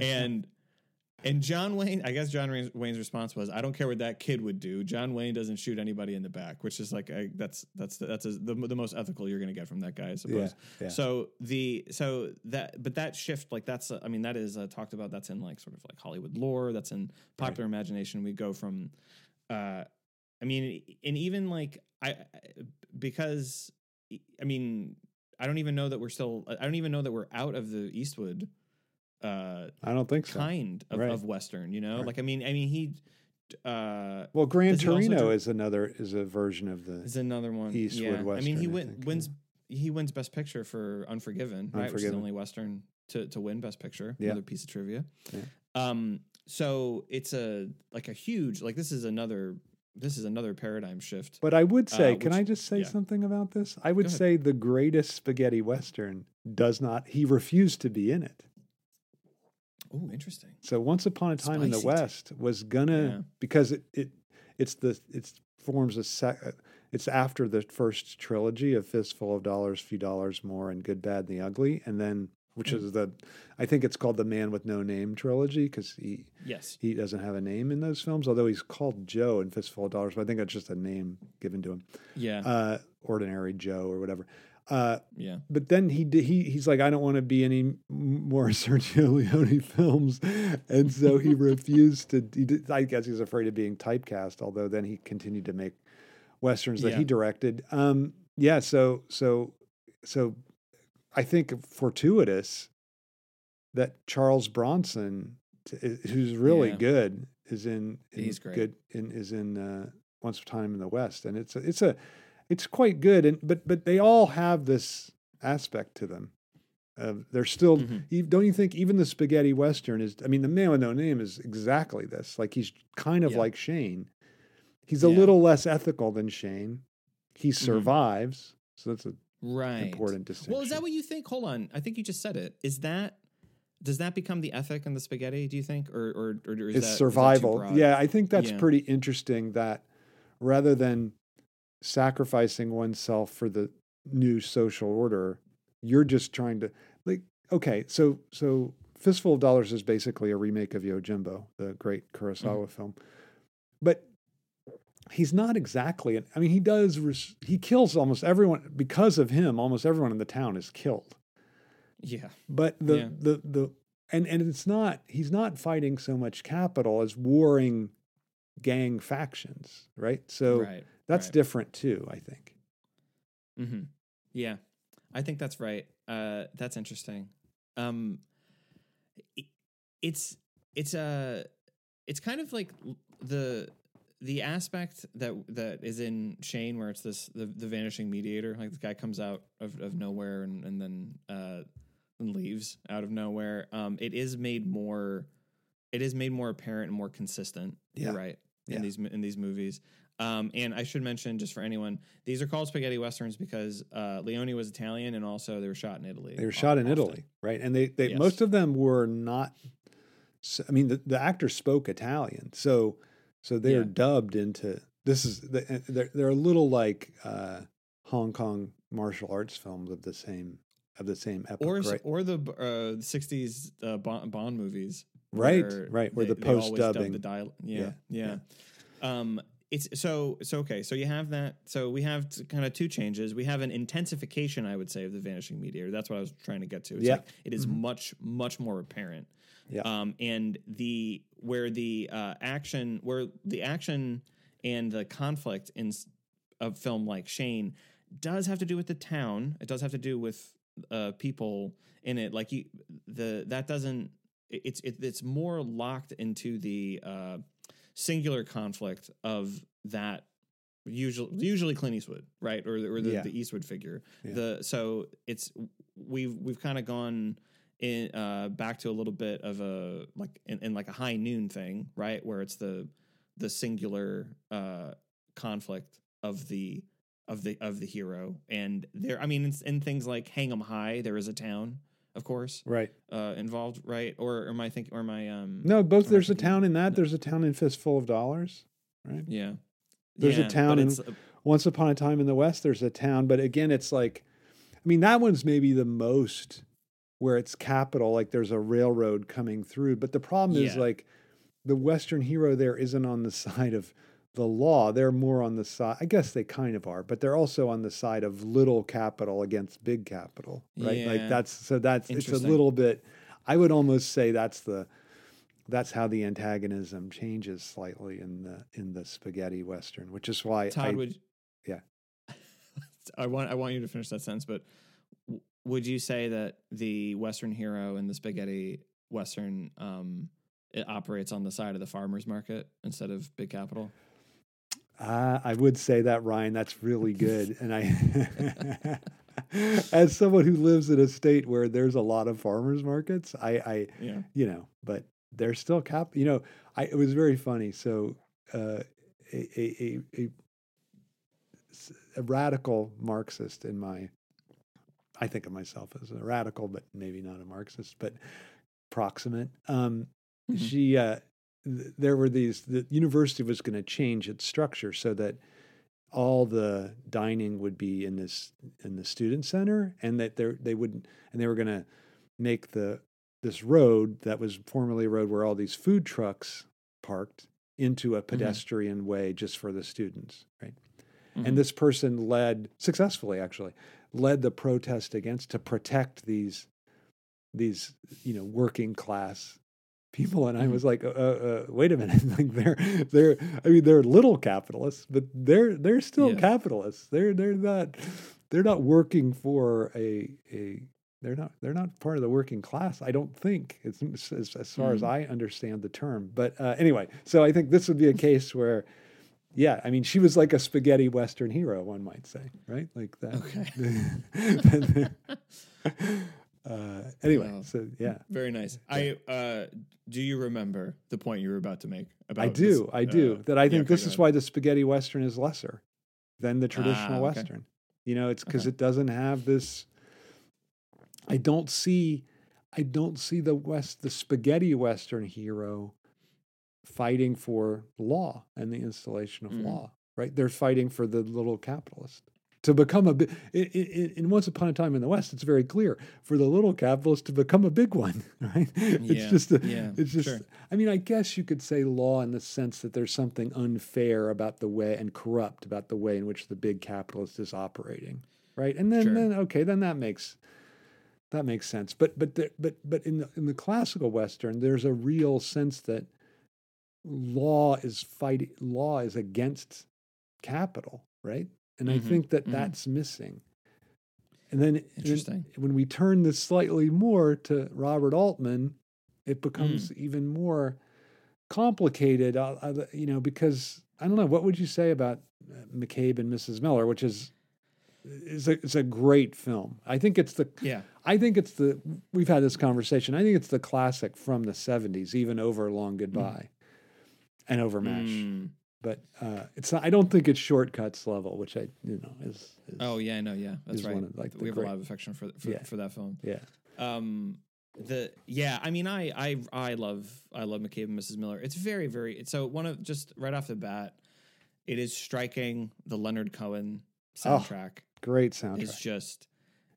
S1: and and John Wayne, I guess John Wayne's response was, "I don't care what that kid would do. John Wayne doesn't shoot anybody in the back," which is like I, that's that's that's a, the the most ethical you're going to get from that guy, I suppose. Yeah, yeah. So the so that but that shift, like that's I mean that is uh, talked about. That's in like sort of like Hollywood lore. That's in popular right. imagination. We go from, uh, I mean, and even like I because I mean I don't even know that we're still. I don't even know that we're out of the Eastwood uh
S2: I don't think so.
S1: kind of, right. of western, you know? Right. Like I mean I mean he uh
S2: well Gran Torino is another is a version of the
S1: is another one
S2: Eastwood yeah. Western.
S1: I mean he win, think, wins he wins best picture for Unforgiven, Unforgiven, right? Which is the only western to to win best picture. Yeah. Another piece of trivia. Yeah. Um so it's a like a huge like this is another this is another paradigm shift.
S2: But I would say, uh, which, can I just say yeah. something about this? I would say the greatest spaghetti western does not. He refused to be in it.
S1: Oh, interesting.
S2: So once upon a time Spicy in the West was gonna yeah. because it, it it's the it forms a sec, it's after the first trilogy of Fistful of Dollars, Few Dollars More, and Good, Bad, and the Ugly, and then which mm. is the I think it's called the Man with No Name trilogy because he
S1: yes
S2: he doesn't have a name in those films, although he's called Joe in Fistful of Dollars, but I think it's just a name given to him.
S1: Yeah,
S2: uh, ordinary Joe or whatever. Uh,
S1: yeah.
S2: But then he he he's like, I don't want to be any more Sergio Leone films, and so he refused to. He did, I guess he's afraid of being typecast. Although then he continued to make westerns that yeah. he directed. Um, yeah. So so so, I think fortuitous that Charles Bronson, who's really yeah. good, is in, in
S1: he's great.
S2: good in is in uh, Once Upon a Time in the West, and it's a, it's a it's quite good and but but they all have this aspect to them Uh, they're still.
S1: Mhm.
S2: e- Don't you think even the spaghetti western is? I mean, the man with no name is exactly this. Like he's kind of
S1: Yeah.
S2: like Shane. He's a
S1: Yeah.
S2: little less ethical than Shane. He
S1: Mhm.
S2: survives, so that's an
S1: right.
S2: important distinction.
S1: Well, is that what you think? Hold on. I think you just said it. Is that does that become the ethic in the spaghetti? Do you think, or or, or is
S2: it's
S1: that
S2: survival.
S1: broad?
S2: yeah, I think that's
S1: Yeah.
S2: pretty interesting. That rather than sacrificing oneself for the new social order, you're just trying to like. Okay, so so Fistful of Dollars is basically a remake of Yojimbo, the great mm. Kurosawa film, but he's not exactly. I mean, he does. res- He kills almost everyone because of him. Almost everyone in the town is killed.
S1: Yeah.
S2: But the
S1: Yeah.
S2: the the and and it's not he's not fighting so much capital as warring gang factions, right? So
S1: right.
S2: that's
S1: right.
S2: different too, I think.
S1: Mm-hmm. Yeah, I think that's right. Uh, that's interesting. Um, it's it's a it's kind of like the the aspect that that is in Shane, where it's this the, the vanishing mediator. Like this guy comes out of, of nowhere and and then uh and leaves out of nowhere. Um, it is made more. It is made more apparent and more consistent. You're
S2: Yeah.
S1: right in
S2: Yeah.
S1: these in these movies. Um, and I should mention, just for anyone, these are called spaghetti westerns because uh, Leone was Italian and also they were shot in Italy.
S2: They were shot in
S1: often.
S2: Italy, right? And they, they
S1: Yes.
S2: most of them were not. I mean, the, the actors spoke Italian, so so they're
S1: Yeah.
S2: dubbed into this is they're they're a little like uh, Hong Kong martial arts films of the same of the same epoch,
S1: Or
S2: right?
S1: or the uh, '60s uh, Bond, Bond movies,
S2: Right,
S1: where
S2: right, where
S1: they-
S2: the
S1: they always dub
S2: post-dubbing.
S1: the dial. Yeah,
S2: Yeah,
S1: yeah. Um, it's so so okay. So you have that. So we have kind of two changes. We have an intensification, I would say, of the vanishing mediator. That's what I was trying to get to. It's
S2: Yeah.
S1: like it is
S2: Mhm.
S1: much much more apparent.
S2: Yeah.
S1: Um, and the where the uh, action where the action and the conflict in a film like Shane does have to do with the town. It does have to do with uh, people in it. Like you, the that doesn't. It's it, it's more locked into the uh, singular conflict of that usually usually Clint Eastwood, right, or or the,
S2: Yeah.
S1: the Eastwood figure.
S2: Yeah.
S1: The so it's we've we've kind of gone in uh, back to a little bit of a like in, in like a high noon thing, right, where it's the the singular uh, conflict of the of the of the hero and there. I mean, in, in things like Hang 'Em High, there is a town, of course,
S2: right.
S1: uh, involved, right? Or am I thinking? Or am I? Um,
S2: No, both there's a town in that. There's a town in Fistful of Dollars, right?
S1: yeah.
S2: There's a town in- Once upon a time in the West, there's a town, but again, it's like, I mean, that one's maybe the most where it's capital, like there's a railroad coming through. But the problem is like the Western hero there isn't on the side of the law. They're more on the side, I guess they kind of are, but they're also on the side of little capital against big capital, right? Like that's, so that's, it's a little bit, I would almost say that's the, that's how the antagonism changes slightly in the in the spaghetti western, which is why
S1: Todd
S2: I,
S1: would
S2: yeah.
S1: I want I want you to finish that sentence, but would you say that the Western hero and the spaghetti Western um, it operates on the side of the farmers market instead of big capital?
S2: Uh, I would say that, Ryan. That's really good. And I, as someone who lives in a state where there's a lot of farmers markets, I, I
S1: Yeah.
S2: you know, but they're still cap. You know, I it was very funny. So, uh, a, a, a, a, radical Marxist in my, I think of myself as a radical, but maybe not a Marxist, but proximate. Um,
S1: Mhm.
S2: She, uh, th- there were these. The university was going to change its structure so that all the dining would be in this in the student center, and that they they would and they were going to make the this road that was formerly a road where all these food trucks parked into a pedestrian way just for the students, right?
S1: Mhm.
S2: And this person led successfully, actually, led the protest against to protect these these you know working class people. And I
S1: Mhm.
S2: was like, uh, uh, wait a minute, like they're they're I mean they're little capitalists, but they're they're still
S1: Yeah.
S2: capitalists. They're they're not they're not working for a a they're not they're not part of the working class. I don't think it's as, as far as
S1: Mhm.
S2: I understand the term. But uh, anyway, so I think this would be a case where. Yeah, I mean, she was like a spaghetti Western hero, one might say, right? Like that.
S1: Okay.
S2: Uh, anyway,
S1: Wow.
S2: so yeah,
S1: Very nice. I uh, do you remember the point you were about to make about
S2: I do,
S1: this,
S2: I do.
S1: uh,
S2: that I
S1: yeah,
S2: think
S1: okay,
S2: this is why the spaghetti western is lesser than the traditional
S1: Ah, okay.
S2: western. You know, it's because
S1: Okay.
S2: it doesn't have this. I don't see, I don't see the west the spaghetti western hero fighting for law and the installation of
S1: Mm.
S2: law. Right, they're fighting for the little capitalist to become a big. In once upon a time in the West, it's very clear for the little capitalist to become a big one. Right, it's
S1: Yeah,
S2: just a,
S1: yeah,
S2: it's just
S1: sure.
S2: I mean, I guess you could say law in the sense that there's something unfair about the way and corrupt about the way in which the big capitalist is operating, right? And then,
S1: Sure.
S2: then okay, then that makes that makes sense. But but the, but but in the in the classical Western, there's a real sense that law is fighting, law is against capital, right? And I
S1: Mhm,
S2: think that
S1: mhm.
S2: that's missing. And then,
S1: Interesting.
S2: when we turn this slightly more to Robert Altman, it becomes
S1: Mm.
S2: even more complicated. Uh, uh, you know, because I don't know. What would you say about uh, McCabe and Mrs. Miller, which is is a, it's a great film. I think it's the
S1: Yeah.
S2: I think it's the we've had this conversation. I think it's the classic from the '70s, even over Long Goodbye and over MASH.
S1: Mm.
S2: But uh, it's not, I don't think it's Short Cuts level, which I you know is, is
S1: Oh yeah, I know. Yeah, that's right.
S2: of, like,
S1: we have
S2: great-
S1: a lot of affection for for,
S2: Yeah.
S1: for that film.
S2: yeah.
S1: Um, the yeah, I mean, I I I love I love McCabe and Mrs. Miller. It's very very it's so one of just right off the bat, it is striking. The Leonard Cohen
S2: Oh,
S1: soundtrack
S2: Great soundtrack.
S1: is just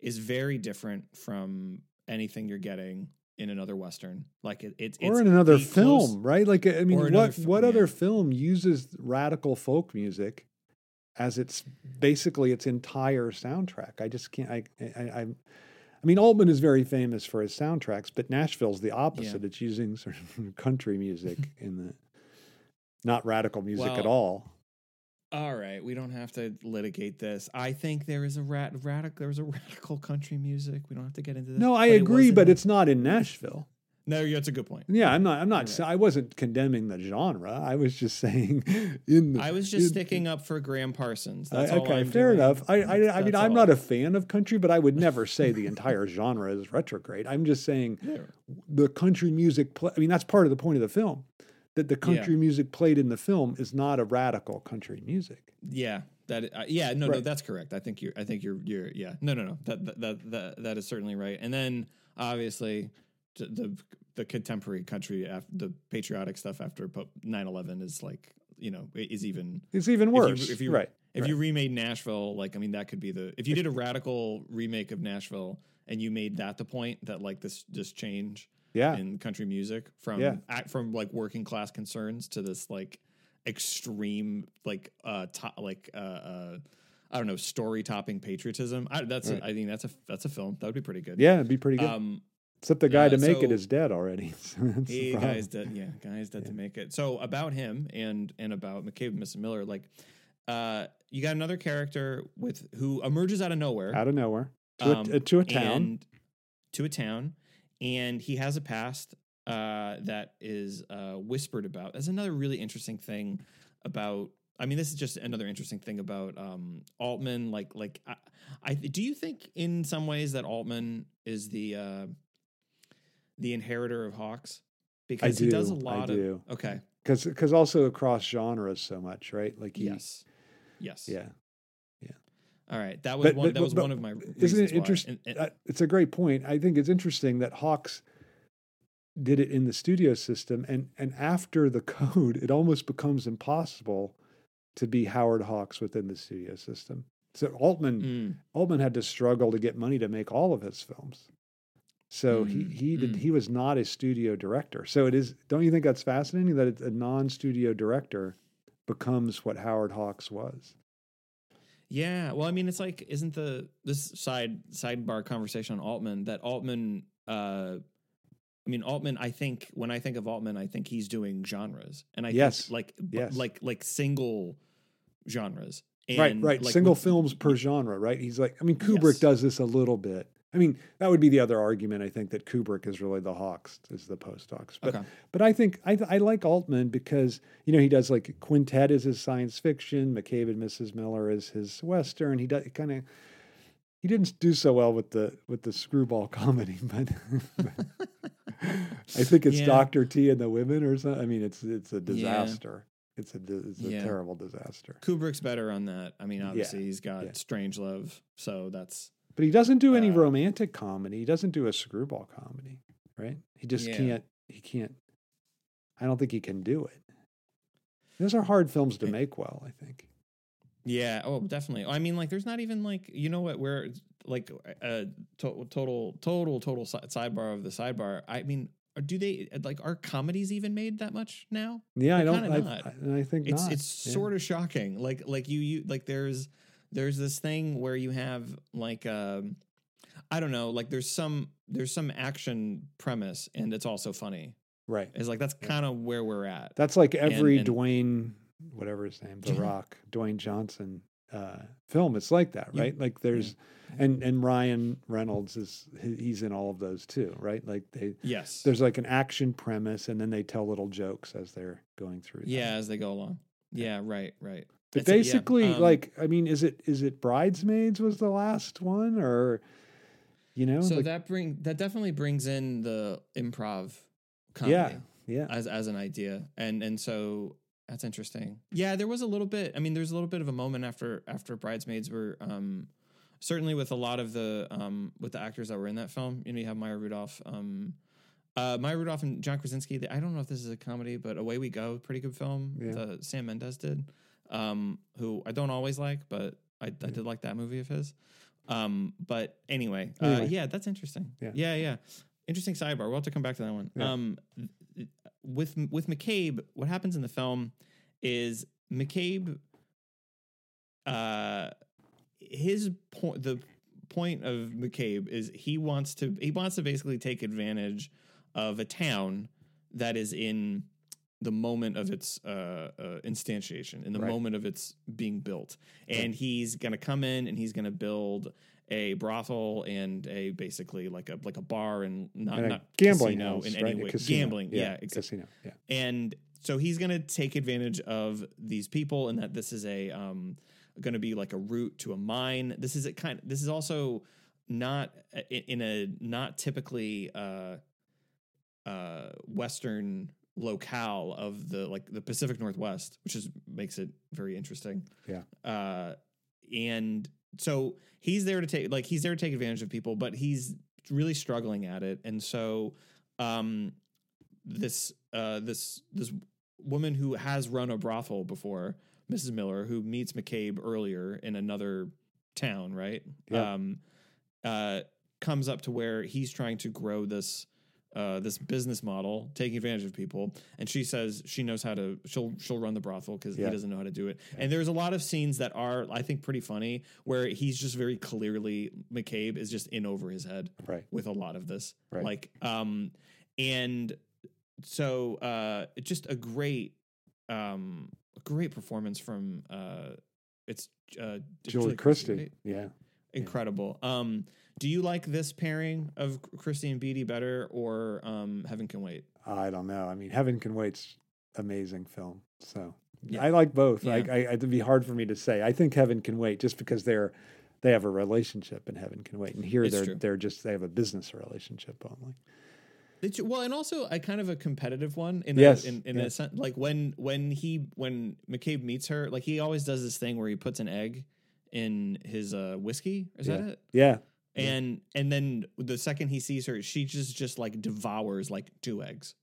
S1: is very different from anything you're getting in another western. Like it, it's
S2: or
S1: it's
S2: in another
S1: the close-
S2: film, right? Like I mean, what
S1: fi-
S2: what
S1: yeah.
S2: other film uses radical folk music as its basically its entire soundtrack? I just can't. I I, I, I mean, Altman is very famous for his soundtracks, but Nashville's the opposite. It's using sort of country music in the not radical music at all.
S1: All right, we don't have to litigate this. I think there is a rat radical. There was a radical country music. We don't have to get into this.
S2: No, I
S1: but
S2: agree,
S1: wasn't-
S2: but it's not in Nashville.
S1: no. yeah, That's a good point.
S2: Yeah, I'm not. I'm not.
S1: Right.
S2: I wasn't condemning the genre. I was just saying in the.
S1: I was just
S2: in-
S1: sticking up for Gram Parsons.
S2: I-
S1: That's all
S2: okay, fair
S1: doing.
S2: enough. I, I, I mean, I'm
S1: all.
S2: not a fan of country, but I would never say the entire genre is retrograde. I'm just saying
S1: Yeah.
S2: the country music. Play, I mean, that's part of the point of the film. That the country music played in the film is not a radical country music.
S1: Yeah, that. Uh, yeah, no, no, that's correct. I think you're. I think you're. You're. Yeah, no, no, no. That that that that, that is certainly right. And then obviously the the contemporary country, after the patriotic stuff after po- 9/11 is like you know is even
S2: It's even
S1: If you-
S2: worse.
S1: if you,
S2: right.
S1: if
S2: right.
S1: you remade Nashville, like I mean, that could be the if you did a radical remake of Nashville and you made that the point that like this this change
S2: yeah.
S1: in country music from
S2: Yeah.
S1: act from like working class concerns to this like extreme like uh to, like uh uh I don't know story topping patriotism. I, that's
S2: Right.
S1: a, I think that's a that's a film that would be pretty good.
S2: Yeah, it'd be pretty good.
S1: Um,
S2: Except the guy
S1: yeah,
S2: to make it
S1: so-
S2: is dead already. The
S1: he guys dead. Yeah, guys dead to make it. So about him and and about McCabe and Mrs. Miller, like uh you got another character with who emerges out of nowhere.
S2: out of nowhere to,
S1: um,
S2: a, to a town.
S1: to a town and he has a past uh, that is uh, whispered about that's another really interesting thing about i mean this is just another interesting thing about um, altman like like I, I do you think in some ways that altman is the uh, the inheritor of hawks because he does a
S2: do, I
S1: lot
S2: do.
S1: of okay
S2: because because also across genres so much, right? Like he,
S1: yes yes
S2: yeah.
S1: All right that was
S2: But-
S1: one
S2: but-
S1: that was
S2: but-
S1: one of my
S2: Isn't it interesting? It's a great point. I think it's interesting that Hawks did it in the studio system, and and after the code, it almost becomes impossible to be Howard Hawks within the studio system. So Altman
S1: Mm,
S2: Altman had to struggle to get money to make all of his films. So he
S1: Mm,
S2: he did
S1: mm.
S2: he was not a studio director. So it is. Don't you think that's fascinating that a non-studio director becomes what Howard Hawks was?
S1: Yeah, well, I mean, it's like, isn't the this side sidebar conversation on Altman that Altman? uh I mean, Altman. I think when I think of Altman, I think he's doing genres, and I
S2: Yes,
S1: think like
S2: yes.
S1: like like single genres.
S2: right, right.
S1: like,
S2: Single
S1: with-
S2: films per genre, right? He's like, I mean, Kubrick
S1: Yes.
S2: does this a little bit. I mean, that would be the other argument. I think that Kubrick is really the Hawks, is the post Hawks. But
S1: Okay.
S2: but I think I I like Altman because you know he does like Quintet is his science fiction, McCabe and Mrs. Miller is his western. He does kind of he didn't do so well with the with the screwball comedy, but, I think it's
S1: Yeah.
S2: Doctor T and the Women or something. I mean, it's it's a disaster. It's a it's a
S1: Yeah.
S2: terrible disaster.
S1: Kubrick's better on that. I mean, obviously he's got
S2: yeah.
S1: Strangelove, so that's
S2: But he doesn't do any
S1: Uh,
S2: romantic comedy. He doesn't do a screwball comedy, right? He just
S1: Yeah.
S2: can't. He can't. I don't think he can do it. Those are hard films to make well. I think.
S1: Yeah. Oh, definitely. I mean, like, there's not even like, you know what? Where like a to- total, total, total si- sidebar of the sidebar. I mean, do they like are comedies even made that much now?
S2: Yeah, I
S1: They're
S2: don't. I,
S1: not.
S2: I, I think
S1: It's
S2: not.
S1: it's
S2: Yeah.
S1: sort of shocking. Like like you you like there's there's this thing where you have like um I don't know like there's some there's some action premise and it's also funny.
S2: right.
S1: It's like that's kind of where we're at.
S2: That's like every
S1: and-
S2: Dwayne, whatever his name, The Rock, Dwayne Johnson uh, film. It's like that,
S1: You-
S2: right? Like there's, and and Ryan Reynolds is he's in all of those too, right? Like they
S1: yes.
S2: there's like an action premise, and then they tell little jokes as they're going through. that.
S1: Yeah, as they go along. Yeah, right, right.
S2: But
S1: That's it, yeah.
S2: basically,
S1: Um,
S2: like I mean, is it is it Bridesmaids was the last one, or you know?
S1: so
S2: like,
S1: that bring that definitely brings in the improv comedy
S2: yeah, yeah,
S1: as as an idea. And and so that's interesting. Yeah, there was a little bit I mean there's a little bit of a moment after after Bridesmaids were um certainly with a lot of the um with the actors that were in that film. You know, you have Maya Rudolph um uh, Maya Rudolph and John Krasinski. I don't know if this is a comedy, but Away We Go, pretty good film.
S2: Yeah.
S1: The Sam Mendes did, um, who I don't always like, but I, I did like that movie of his. Um, but anyway, Uh,
S2: Anyway.
S1: yeah, that's interesting.
S2: Yeah.
S1: yeah, yeah. Interesting sidebar. We'll have to come back to that one.
S2: Yeah.
S1: Um, with with McCabe, what happens in the film is McCabe, uh, his point, the point of McCabe is he wants to he wants to basically take advantage of a town that is in the moment of its uh, uh, instantiation, in the
S2: Right.
S1: moment of its being built, and he's going to come in and he's going to build a brothel and a basically like a like a bar and not,
S2: And
S1: not
S2: gambling
S1: casino
S2: house,
S1: in
S2: right?
S1: any way gambling yeah, exactly
S2: casino, yeah.
S1: and so he's going to take advantage of these people and that this is a um going to be like a route to a mine this is a kind this is also not uh, in in a not typically uh uh western locale of the like the pacific northwest which is makes it very interesting
S2: Yeah.
S1: uh and so he's there to take like he's there to take advantage of people but he's really struggling at it and so um this uh this this woman who has run a brothel before mrs miller who meets mccabe earlier in another town right
S2: Yeah.
S1: um uh comes up to where he's trying to grow this uh, this business model, taking advantage of people, and she says she knows how to. She'll she'll run the brothel because
S2: Yeah.
S1: he doesn't know how to do it. And there's a lot of scenes that are, I think, pretty funny where he's just very clearly McCabe is just in over his head
S2: Right.
S1: with a lot of this.
S2: Right.
S1: Like, um, and so uh, just a great, um, great performance from uh, it's uh,
S2: Julie Christie. Yeah.
S1: incredible. Um, do you like this pairing of Christie and Beatty better, or um, Heaven Can Wait?
S2: I don't know. I mean, Heaven Can Wait's amazing film. So
S1: Yeah.
S2: I like both.
S1: Yeah.
S2: Like I, it'd be hard for me to say. I think Heaven Can Wait just because they're they have a relationship in Heaven Can Wait, and here
S1: It's
S2: they're
S1: true.
S2: they're just they have a business relationship only.
S1: It's, well, and also a kind of a competitive one in
S2: Yes,
S1: a, in, in
S2: yeah.
S1: a sense. Like when when he when McCabe meets her, like he always does this thing where he puts an egg in his uh, whiskey. Is that it?
S2: Yeah. Yeah.
S1: And and then the second he sees her, she just just like devours like two eggs,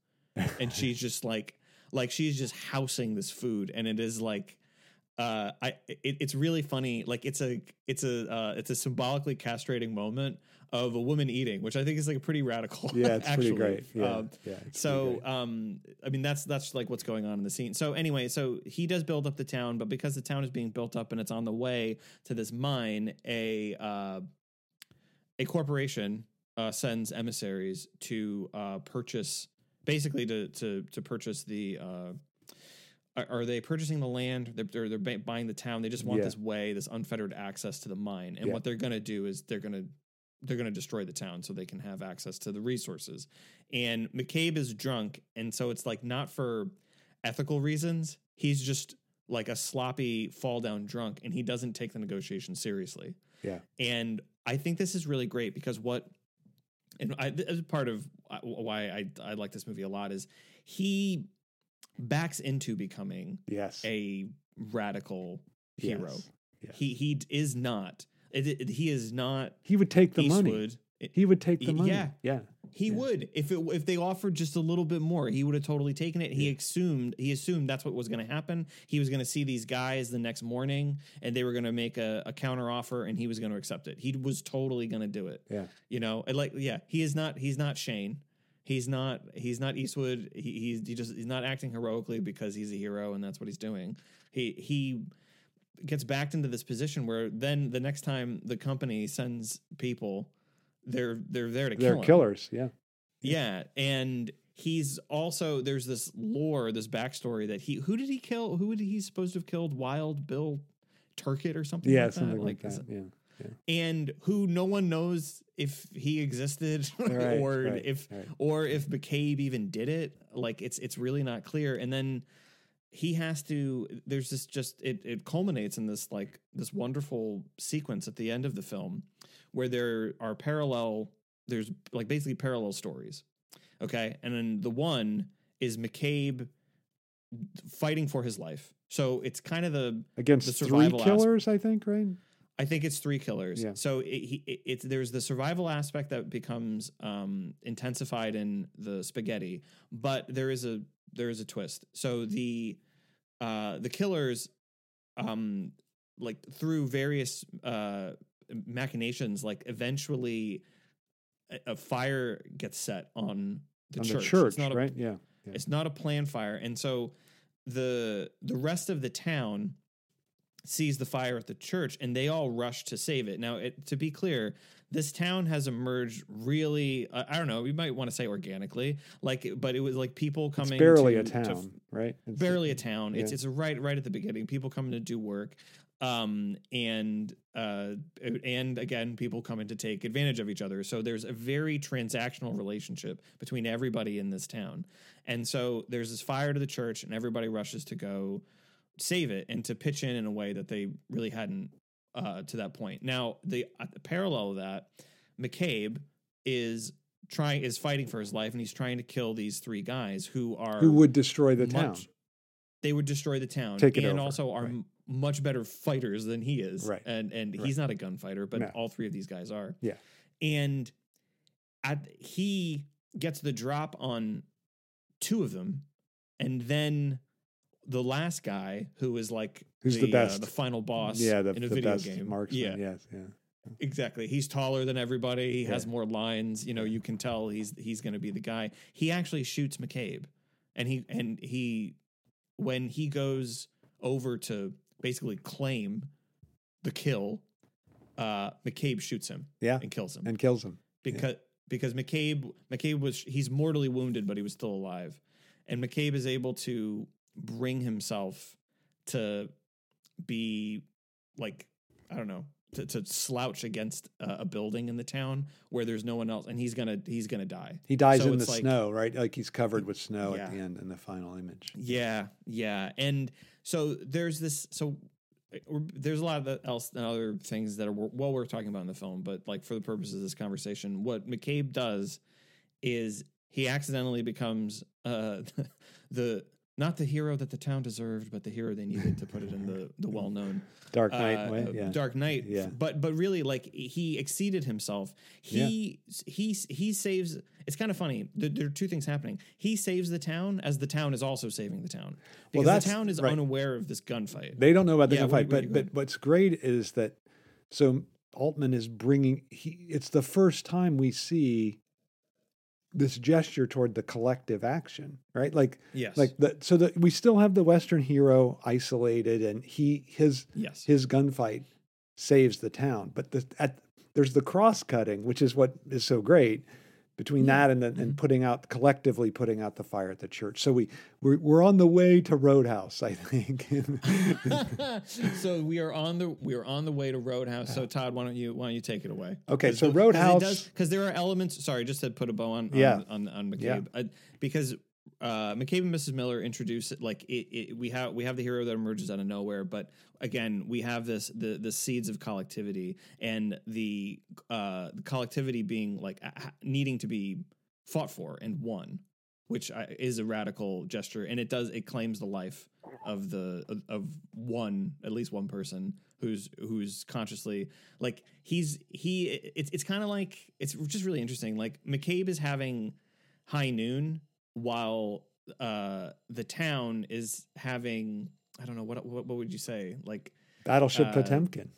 S1: and she's just like like she's just housing this food, and it is like. Uh, I it, it's really funny. Like it's a it's a uh, it's a symbolically castrating moment of a woman eating, which I think is like a pretty radical.
S2: Yeah, it's
S1: actually.
S2: pretty great. Yeah.
S1: Um,
S2: yeah.
S1: so,
S2: great.
S1: um, I mean, that's that's like what's going on in the scene. So, anyway, so he does build up the town, but because the town is being built up and it's on the way to this mine, a uh, a corporation uh, sends emissaries to uh, purchase, basically to to to purchase the. Uh, are- are they purchasing the land? They're, they're, they're buying the town. They just want
S2: Yeah.
S1: this way, this unfettered access to the mine. And
S2: Yeah.
S1: what they're going to do is they're going to they're going to destroy the town so they can have access to the resources. And McCabe is drunk, and so it's like not for ethical reasons. He's just like a sloppy fall down drunk, and he doesn't take the negotiation seriously.
S2: Yeah.
S1: And I think this is really great because what, and I, this is part of uh, why I I like this movie a lot is he backs into becoming
S2: Yes.
S1: a radical hero.
S2: Yes. Yes.
S1: He he is not. It, it- he is not
S2: He would take the money.
S1: Eastwood. It-
S2: He would take the money.
S1: yeah.
S2: Yeah.
S1: he
S2: Yeah.
S1: would if it if they offered just a little bit more, he would have totally taken it. He assumed he assumed that's what was going to happen. He was going to see these guys the next morning, and they were going to make a, a counter offer, and he was going to accept it. He was totally going to do it.
S2: Yeah.
S1: You know, and like yeah, he is not. He's not Shane. He's not. He's not Eastwood. He, he's he just he's not acting heroically because he's a hero and that's what he's doing. He he gets backed into this position where then the next time the company sends people, they're they're there to
S2: They're
S1: kill
S2: killers. Yeah.
S1: Yeah, and he's also there's this lore, this backstory that he who did he kill? Who would he supposed to have killed? Wild Bill Turkett or something?
S2: Yeah.
S1: like
S2: something
S1: that?
S2: like,
S1: is
S2: that.
S1: it-
S2: Yeah.
S1: and who no one knows if he existed
S2: Right,
S1: or
S2: right,
S1: if
S2: right.
S1: or if McCabe even did it. Like it's it's really not clear. And then he has to there's this just it it culminates in this like this wonderful sequence at the end of the film where there are parallel there's like basically parallel stories. Okay? And then the one is McCabe fighting for his life. So it's kind of the
S2: Against
S1: The
S2: three
S1: survival aspect.
S2: killers, I think, right?
S1: I think it's three killers.
S2: Yeah.
S1: So it, he, it, it's there's the survival aspect that becomes um, intensified in the spaghetti, but there is a there is a twist. So the uh, the killers, um, like through various uh, machinations, like eventually a, a fire gets set on the
S2: On
S1: church.
S2: the church,
S1: It's not a
S2: right? yeah. Yeah.
S1: it's not a planned fire, and so the the rest of the town sees the fire at the church, and they all rush to save it. Now, it, to be clear, this town has emerged really. Uh, I don't know. We might want to say organically, like, but it was like people
S2: It's
S1: coming.
S2: barely
S1: to-
S2: a
S1: to
S2: town, right? It's-
S1: barely a town. It's
S2: Yeah.
S1: it's right right at the beginning. People coming to do work, um, and uh, and again, people coming to take advantage of each other. So there's a very transactional relationship between everybody in this town, and so there's this fire to the church, and everybody rushes to go save it and to pitch in in a way that they really hadn't uh, to that point. Now the uh, parallel of that, McCabe is trying is fighting for his life, and he's trying to kill these three guys who are
S2: Who would destroy the town?
S1: They would destroy the town,
S2: Take it
S1: and
S2: over,
S1: also are
S2: right.
S1: m- much better fighters than he is.
S2: Right.
S1: and and
S2: Right.
S1: he's not a gunfighter, but
S2: No.
S1: all three of these guys are.
S2: Yeah.
S1: and at, he gets the drop on two of them, and then the last guy who is like
S2: Who's the
S1: uh,
S2: best?
S1: the final boss,
S2: yeah, the,
S1: in a
S2: the
S1: video game.
S2: marksman.
S1: Yeah,
S2: Yes, yeah.
S1: Exactly. He's taller than everybody. He has more lines. You know, you can tell he's he's going to be the guy. He actually shoots McCabe, and he and he when he goes over to basically claim the kill, uh, McCabe shoots him
S2: Yeah,
S1: and kills him
S2: and kills him.
S1: because because McCabe McCabe was he's mortally wounded, but he was still alive, and McCabe is able to bring himself to be like I don't know to, to slouch against a, a building in the town where there's no one else, and he's gonna he's gonna die.
S2: He dies
S1: So
S2: in the
S1: like-
S2: snow, right? Like he's covered with snow
S1: Yeah.
S2: at the end in the final image.
S1: Yeah, yeah, and so there's this. So there's a lot of else and other things that are well worth talking about in the film, but like for the purposes of this conversation, what McCabe does is he accidentally becomes uh, the not the hero that the town deserved, but the hero they needed to put it in the the well known
S2: Dark Knight
S1: uh,
S2: way. Yeah.
S1: Dark Knight.
S2: Yeah.
S1: But but really, like he exceeded himself. He he he saves. It's kind of funny. There, are two things happening. He saves the town as the town is also saving the town because
S2: that's-
S1: the town is
S2: right.
S1: unaware of this gunfight.
S2: They don't know about the
S1: Yeah,
S2: gunfight, but but what's great is that so Altman is bringing. He it's the first time we see this gesture toward the collective action, right? Like
S1: yes.
S2: like the so that we still have the Western hero isolated, and he his
S1: yes.
S2: his gunfight saves the town. But the, at, there's the cross cutting, which is what is so great between that and the, and mm-hmm. putting out collectively putting out the fire at the church. So we we're, we're on the way to Roadhouse, I think.
S1: so we are on the we are on the way to Roadhouse. So Todd, why don't you why don't you take it away?
S2: Okay, so Roadhouse-
S1: because there are elements. Sorry, just to put a bow on on
S2: Yeah.
S1: on, on McCabe
S2: Yeah.
S1: because uh, McCabe and Mrs. Miller introduce it like it, it, we have we have the hero that emerges out of nowhere, but again we have this the the seeds of collectivity and the uh, the collectivity being like needing to be fought for and won, which is a radical gesture, and it does it claims the life of the of- of one at least one person who's who's consciously like he's he it's it's kind of like it's just really interesting. Like McCabe is having high noon while uh the town is having I don't know what what, what would you say like
S2: Battleship
S1: uh,
S2: Potemkin.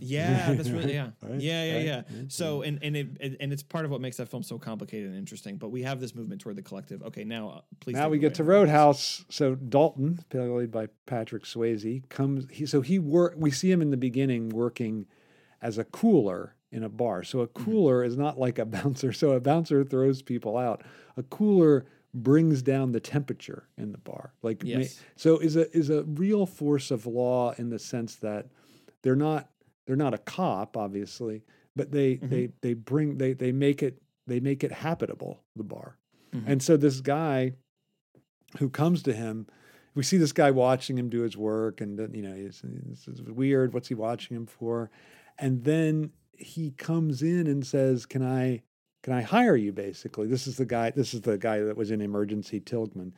S1: yeah that's really yeah
S2: Right,
S1: yeah yeah
S2: right,
S1: yeah so and and it and it's part of what makes that film so complicated and interesting but we have this movement toward the collective okay now uh, please
S2: Now we get to. Roadhouse. So Dalton, played by Patrick Swayze, comes. He so he work. We see him in the beginning working as a cooler in a bar. So a
S1: Mm-hmm.
S2: cooler is not like a bouncer. So a bouncer throws people out. A cooler brings down the temperature in the bar. Like
S1: Yes.
S2: so is a is a real force of law in the sense that they're not they're not a cop obviously, but they
S1: Mhm.
S2: they they bring they they make it they make it habitable the bar.
S1: Mhm.
S2: And so this guy who comes to him, we see this guy watching him do his work, and you know, he's, this weird. What's he watching him for? And then he comes in and says, "Can I, can I hire you?" Basically, this is the guy. This is the guy that was in Emergency Tilghman,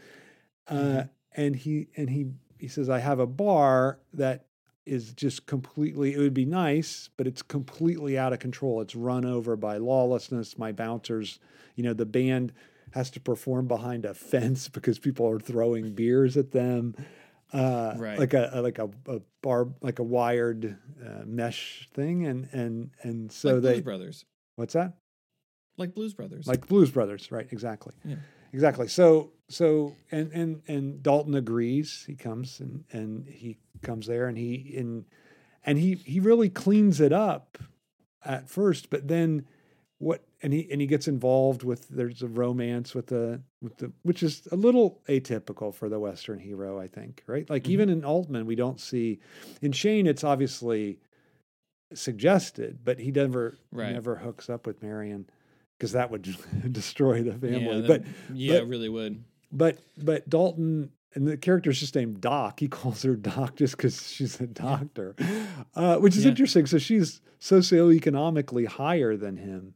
S2: uh,
S1: Mhm.
S2: and he and he he says, "I have a bar that is just completely, it would be nice, but it's completely out of control. It's run over by lawlessness. My bouncers, you know, the band has to perform behind a fence because people are throwing beers at them. Uh,
S1: Right.
S2: like a like a, a bar like a wired uh, mesh thing and and and so
S1: like
S2: they
S1: Blues Brothers.
S2: What's that?
S1: Like Blues Brothers.
S2: Like Blues Brothers right exactly.
S1: Yeah.
S2: exactly. So so and and and Dalton agrees. He comes and and he comes there and he and and he he really cleans it up at first but then what and he and he gets involved with there's a romance with the with the which is a little atypical for the western hero i think right? Like
S1: Mhm.
S2: even in altman we don't see in shane it's obviously suggested but he never
S1: Right.
S2: never hooks up with marian because that would destroy the family.
S1: yeah,
S2: but
S1: yeah
S2: but-
S1: it really would.
S2: but but dalton and the character's just named doc. He calls her doc just because she's a doctor. Uh, which is
S1: Yeah.
S2: interesting. So she's socioeconomically higher than him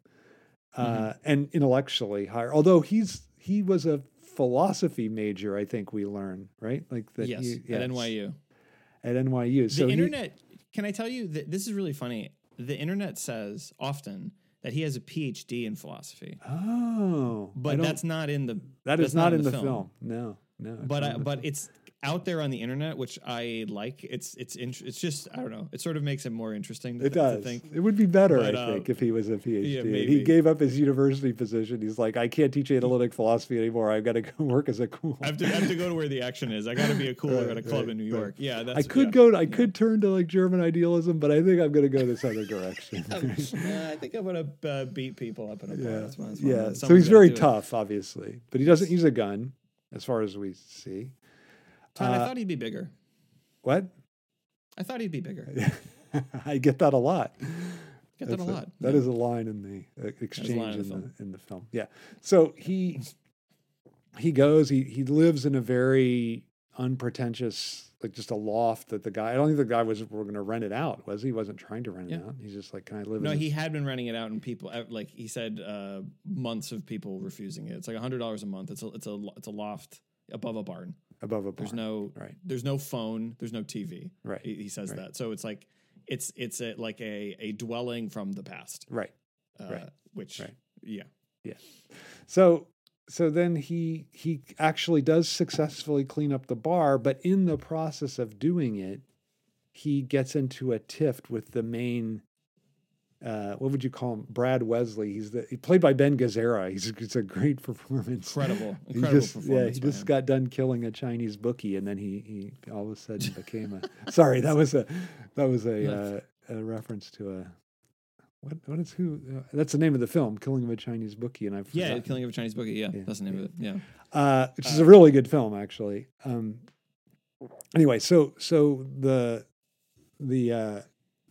S2: uh,
S1: Mm-hmm.
S2: and intellectually higher although he's he was a philosophy major i think we learn right? Like that
S1: yes
S2: he,
S1: at NYU
S2: at nyu
S1: the
S2: so he-
S1: internet can i tell you that this is really funny? The internet says often that he has a phd in philosophy.
S2: Oh
S1: but that's not in the that's
S2: is not, in the film, no no
S1: but I, but
S2: film.
S1: it's out there on the internet which i like it's it's int- it's just i don't know it sort of makes it more interesting to,
S2: It
S1: to
S2: does.
S1: think
S2: It would be better,
S1: But,
S2: I
S1: uh,
S2: think, if he was a PhD.
S1: yeah,
S2: he gave up his university position. He's like, I can't teach analytic philosophy anymore. I've got to go work as a cool.
S1: I have, to, I have to go to where the action is. I got to be a cooler
S2: Right,
S1: at a club
S2: right,
S1: in New
S2: right.
S1: York. Yeah, that's.
S2: I could
S1: yeah.
S2: go. To, I could turn to like German idealism, but I think I'm going to go this other direction.
S1: Uh, I think I'm gonna uh, beat people up in a bar.
S2: yeah,
S1: That's
S2: yeah. So he's very
S1: do it.
S2: tough, obviously, but he doesn't use a gun, as far as we see.
S1: Todd, I
S2: Uh,
S1: thought he'd be bigger.
S2: What?
S1: I thought he'd be bigger.
S2: I get that a lot.
S1: Get that a
S2: That's
S1: lot.
S2: That
S1: Yeah.
S2: is a line in the uh, exchange
S1: in
S2: in
S1: the
S2: the,
S1: film.
S2: in the film. Yeah. So he he goes. He he lives in a very unpretentious, like just a loft that the guy. I don't think the guy was we're going to rent it out. Was he? he? Wasn't trying to rent it
S1: Yeah.
S2: out. He's just like, can I live?
S1: In No,
S2: in
S1: he
S2: this?
S1: had been renting it out, and people like he said, uh, months of people refusing it. It's like a hundred dollars a month. It's a it's a it's a loft above a barn.
S2: Above a barn.
S1: There's no
S2: right,
S1: there's no phone. There's no TV.
S2: right,
S1: He, he says
S2: Right.
S1: that. So it's like it's it's a, like a a dwelling from the past.
S2: right.
S1: Uh,
S2: Right.
S1: Which
S2: Right.
S1: yeah.
S2: So so then he he actually does successfully clean up the bar, but in the process of doing it, he gets into a tiff with the main. Uh, what would you call him? Brad Wesley. He's the he played by Ben Gazzara. He's it's a great performance.
S1: Incredible, incredible
S2: just, yeah, he just
S1: him.
S2: got done killing a Chinese bookie, and then he he all of a sudden became a. sorry, that was a that was a uh, a reference to a. What what is who? Uh, that's the name of the film, Killing of a Chinese Bookie, and I
S1: yeah,
S2: forgot.
S1: Killing of a Chinese Bookie. Yeah,
S2: Yeah,
S1: that's the name
S2: yeah.
S1: of it. Yeah.
S2: uh, which is
S1: Uh,
S2: a really good film actually. Um, anyway, so so the the uh,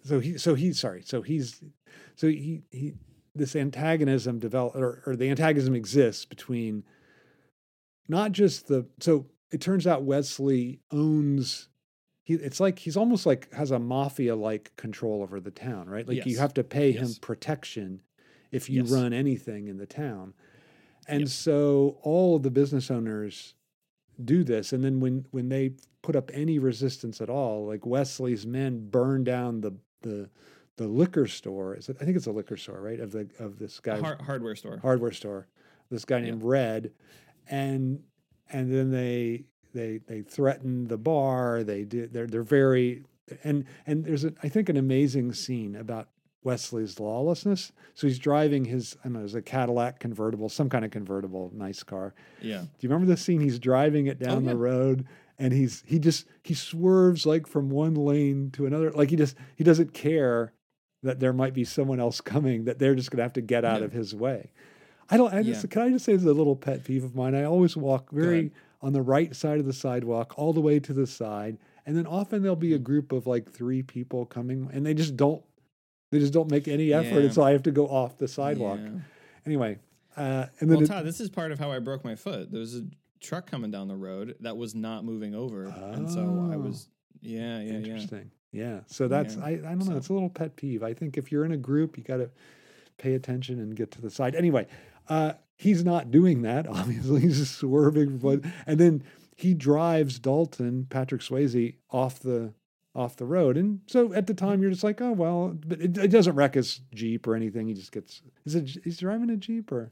S2: so he so he sorry so he's so he he this antagonism develop or, or the antagonism exists between not just the so it turns out Wesley owns he it's like he's almost like has a mafia like control over the town, right? Like you have to pay him protection if you
S1: Yes.
S2: run anything in the town. And
S1: Yep.
S2: so all the business owners do this and then when when they put up any resistance at all, like Wesley's men burn down the the the liquor store. Is it, I think it's a liquor store, right? Of the of this guy
S1: Har- hardware store.
S2: hardware store. This guy
S1: Yeah.
S2: named Red, and and then they they they threaten the bar. They do they're they're very and and there's a, I think an amazing scene about Wesley's lawlessness. So he's driving his I don't know, it's a Cadillac convertible, some kind of convertible, nice car.
S1: Yeah.
S2: Do you remember the scene? He's driving it down
S1: Oh, yeah.
S2: the road and he's he just he swerves like from one lane to another. Like he just he doesn't care that there might be someone else coming that they're just gonna have to get out
S1: Yeah.
S2: of his way. I don't I just
S1: Yeah.
S2: can I just say it's a little pet peeve of mine. I always walk very on the right side of the sidewalk, all the way to the side. And then often there'll be a
S1: Mm.
S2: group of like three people coming and they just don't they just don't make any effort.
S1: Yeah.
S2: And so I have to go off the sidewalk. Anyway. Uh, and then
S1: Well,
S2: it-
S1: Todd, this is part of how I broke my foot. There was a truck coming down the road that was not moving over, and so I
S2: Oh.
S1: was, yeah, yeah, yeah.
S2: Interesting. Yeah. So that's
S1: Yeah.
S2: I, I don't know.
S1: So-
S2: It's a little pet peeve. I think if you're in a group, you got to pay attention and get to the side. Anyway, uh, he's not doing that. Obviously, he's just swerving. But and then he drives Dalton Patrick Swayze off the off the road. And so at the time, you're just like, oh well, but it, it doesn't wreck his jeep or anything. He just gets. Is it? He's driving a jeep or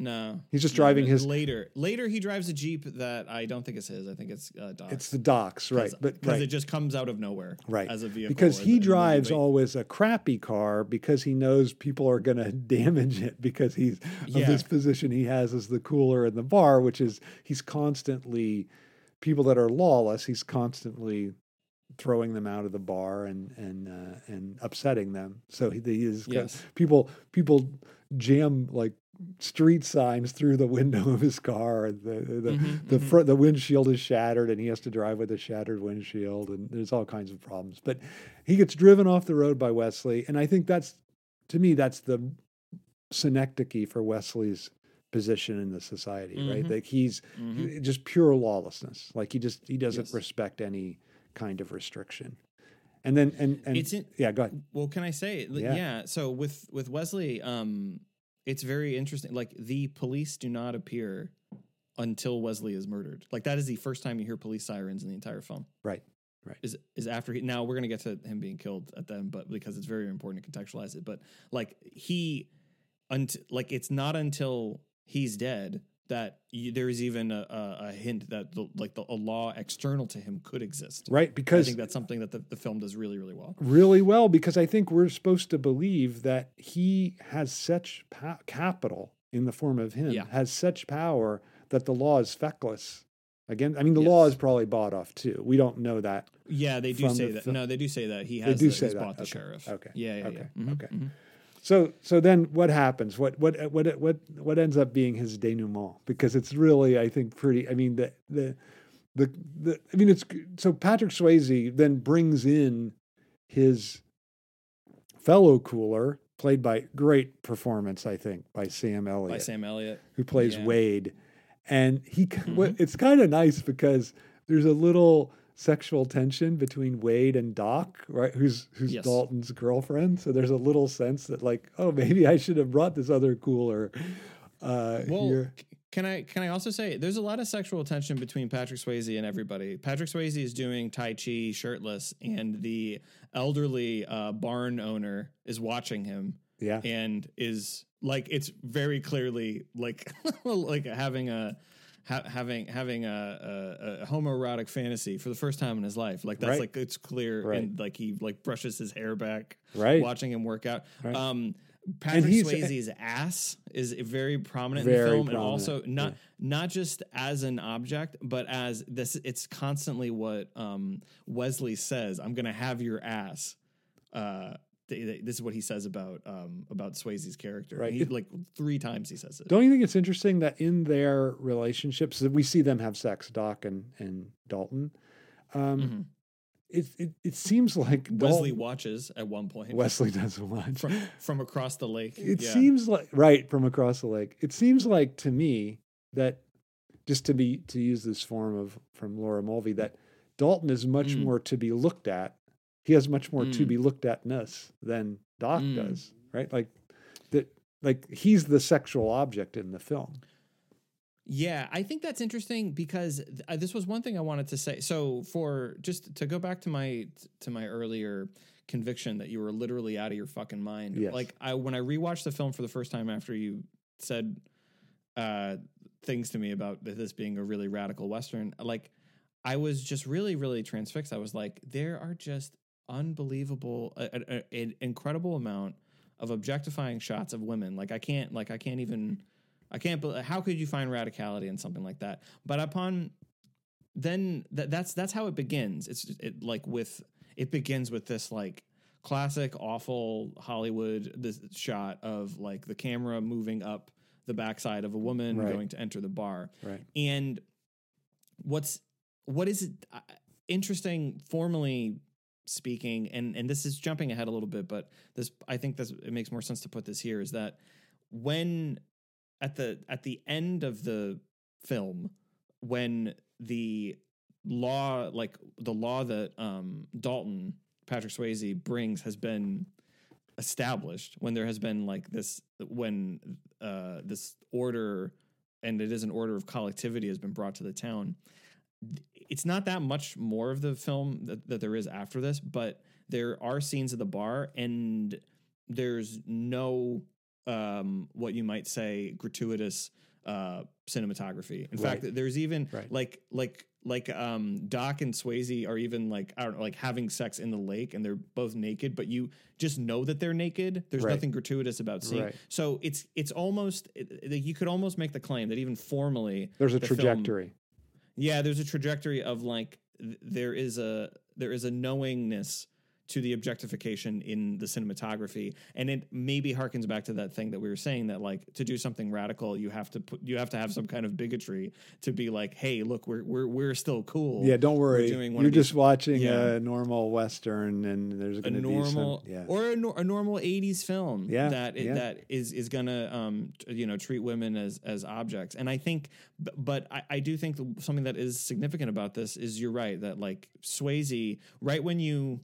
S1: No,
S2: He's just driving his-
S1: later. Later, he drives a jeep that I don't think is his. I think it's uh, Doc's.
S2: it's the Doc's, right? But
S1: because
S2: right.
S1: it just comes out of nowhere,
S2: Right.
S1: As a vehicle,
S2: because he drives always a crappy car because he knows people are going to damage it because he's of
S1: Yeah.
S2: this position he has as the cooler in the bar, which is he's constantly people that are lawless. He's constantly throwing them out of the bar and and uh, and upsetting them. So he, he is
S1: Yes.
S2: people people jam like street signs through the window of his car. The the
S1: Mhm,
S2: the
S1: mhm.
S2: front the windshield is shattered and he has to drive with a shattered windshield and there's all kinds of problems. But he gets driven off the road by Wesley, and I think that's to me that's the synecdoche for Wesley's position in the society, right?
S1: Mhm.
S2: Like he's
S1: Mhm.
S2: just pure lawlessness. Like he just he doesn't
S1: Yes.
S2: respect any kind of restriction. And then and and
S1: It's in,
S2: yeah, go ahead.
S1: Well, can I say?
S2: Yeah.
S1: Yeah. So with with Wesley, um, it's very interesting. Like the police do not appear until Wesley is murdered. Like that is the first time you hear police sirens in the entire film.
S2: Right. Right.
S1: Is is after he now we're gonna get to him being killed at them, but because it's very important to contextualize it. But like he, unt- like it's not until he's dead that you, there is even a, a, hint that the, like the, a law external to him could exist.
S2: Right. Because I
S1: think that's something that the, the film does really really well.
S2: really well because I think we're supposed to believe that he has such pa- capital in the form of him,
S1: Yeah.
S2: has such power that the law is feckless. Again, I mean, the law is probably bought off too. We don't know that.
S1: Yeah, they do say that. no, they do say that he
S2: They
S1: has.
S2: do
S1: the,
S2: say that.
S1: bought the sheriff.
S2: Okay.
S1: Yeah, yeah,
S2: Okay.
S1: yeah. Mhm,
S2: Okay.
S1: mhm.
S2: So, so then what happens? What, what, what, what, what ends up being his denouement? Because it's really, I think, pretty. I mean, the, the, the, the I mean, it's so Patrick Swayze then brings in his fellow cooler, played by great performance, I think, by Sam Elliott,
S1: By Sam Elliott.
S2: who plays
S1: yeah.
S2: Wade, and he. what
S1: Mhm.
S2: It's kind of nice because there's a little sexual tension between Wade and Doc, right? Who's who's
S1: Yes.
S2: Dalton's girlfriend. So there's a little sense that like, oh, maybe I should have brought this other cooler uh,
S1: Well,
S2: here.
S1: can I can I also say there's a lot of sexual tension between Patrick Swayze and everybody. Patrick Swayze is doing tai chi shirtless, and the elderly uh, barn owner is watching him
S2: Yeah,
S1: and is like it's very clearly like like having a ha- having having a, a, a homoerotic fantasy for the first time in his life. Like that's
S2: Right.
S1: like it's clear,
S2: Right.
S1: and like he like brushes his hair back,
S2: right.
S1: watching him work out.
S2: Right.
S1: Um, Patrick Swayze's ass is very prominent in the film, and also not
S2: yeah.
S1: not just as an object, but as this. It's constantly what um, Wesley says. I'm going to have your ass. Uh, th- th- this is what he says about um, about Swayze's character.
S2: Right.
S1: He, like three times he says it.
S2: Don't you think it's interesting that in their relationships, that we see them have sex, Doc and and Dalton. Um,
S1: Mhm.
S2: it, it it seems like
S1: Wesley
S2: Dalton-
S1: watches at one point
S2: Wesley does watch.
S1: from from across the lake.
S2: It
S1: Yeah.
S2: seems like right from across the lake. It seems like to me that just to be to use this form of from Laura Mulvey that Dalton is much
S1: Mm.
S2: more to be looked at. He has much more to
S1: Mm.
S2: be looked at ness than Doc
S1: Mm.
S2: does, right? Like that like he's the sexual object in the film.
S1: Yeah, I think that's interesting because th- uh, this was one thing I wanted to say. So for just to go back to my to my earlier conviction that you were literally out of your fucking mind.
S2: Yes.
S1: Like I when I rewatched the film for the first time after you said uh things to me about this being a really radical western, like I was just really really transfixed. I was like there are just unbelievable an incredible amount of objectifying shots of women. Like I can't like I can't even I can't. How could you find radicality in something like that? But upon then, that that's that's how it begins. It's it like with it begins with this like classic awful Hollywood this shot of like the camera moving up the backside of a woman
S2: Right.
S1: going to enter the bar.
S2: Right.
S1: And what's what is it uh, interesting formally speaking and and this is jumping ahead a little bit but this I think this it makes more sense to put this here is that when at the at the end of the film when the law like the law that um Dalton Patrick Swayze brings has been established when there has been like this when uh this order and it is an order of collectivity has been brought to the town it's not that much more of the film that, that there is after this but there are scenes at the bar and there's no um what you might say gratuitous uh cinematography in
S2: Right.
S1: fact there's even
S2: Right.
S1: like like like um Doc and Swayze are even like I don't know like having sex in the lake and they're both naked but you just know that they're naked there's
S2: Right.
S1: nothing gratuitous about seeing so it's it's almost it, you could almost make the claim that even formally
S2: There's a
S1: the
S2: trajectory.
S1: Yeah, there's a trajectory of like there is a there is a knowingness to the objectification in the cinematography and it maybe harkens back to that thing that we were saying that like to do something radical you have to put you have to have some kind of bigotry to be like hey look we're we're we're still cool
S2: Yeah, don't worry. You're
S1: of these-
S2: just watching
S1: Yeah.
S2: a normal western, and there's
S1: a
S2: going to be
S1: normal
S2: some. Yeah,
S1: or a, nor- a normal 80s film
S2: Yeah,
S1: that
S2: yeah.
S1: that is is gonna um you know treat women as as objects and i think but i, I do think something that is significant about this is you're right that like swayze right when you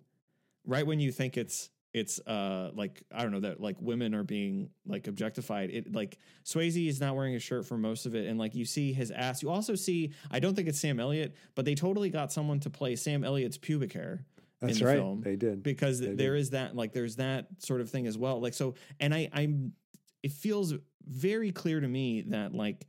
S1: right when you think it's it's uh like I don't know that like women are being like objectified. It like Swayze is not wearing a shirt for most of it, and like you see his ass. You also see I don't think it's Sam Elliott, but they totally got someone to play Sam Elliott's pubic hair
S2: that's
S1: in the
S2: right.
S1: film
S2: They did.
S1: because
S2: They
S1: there
S2: did.
S1: is that like there's that sort of thing as well like so and i i'm it feels very clear to me that like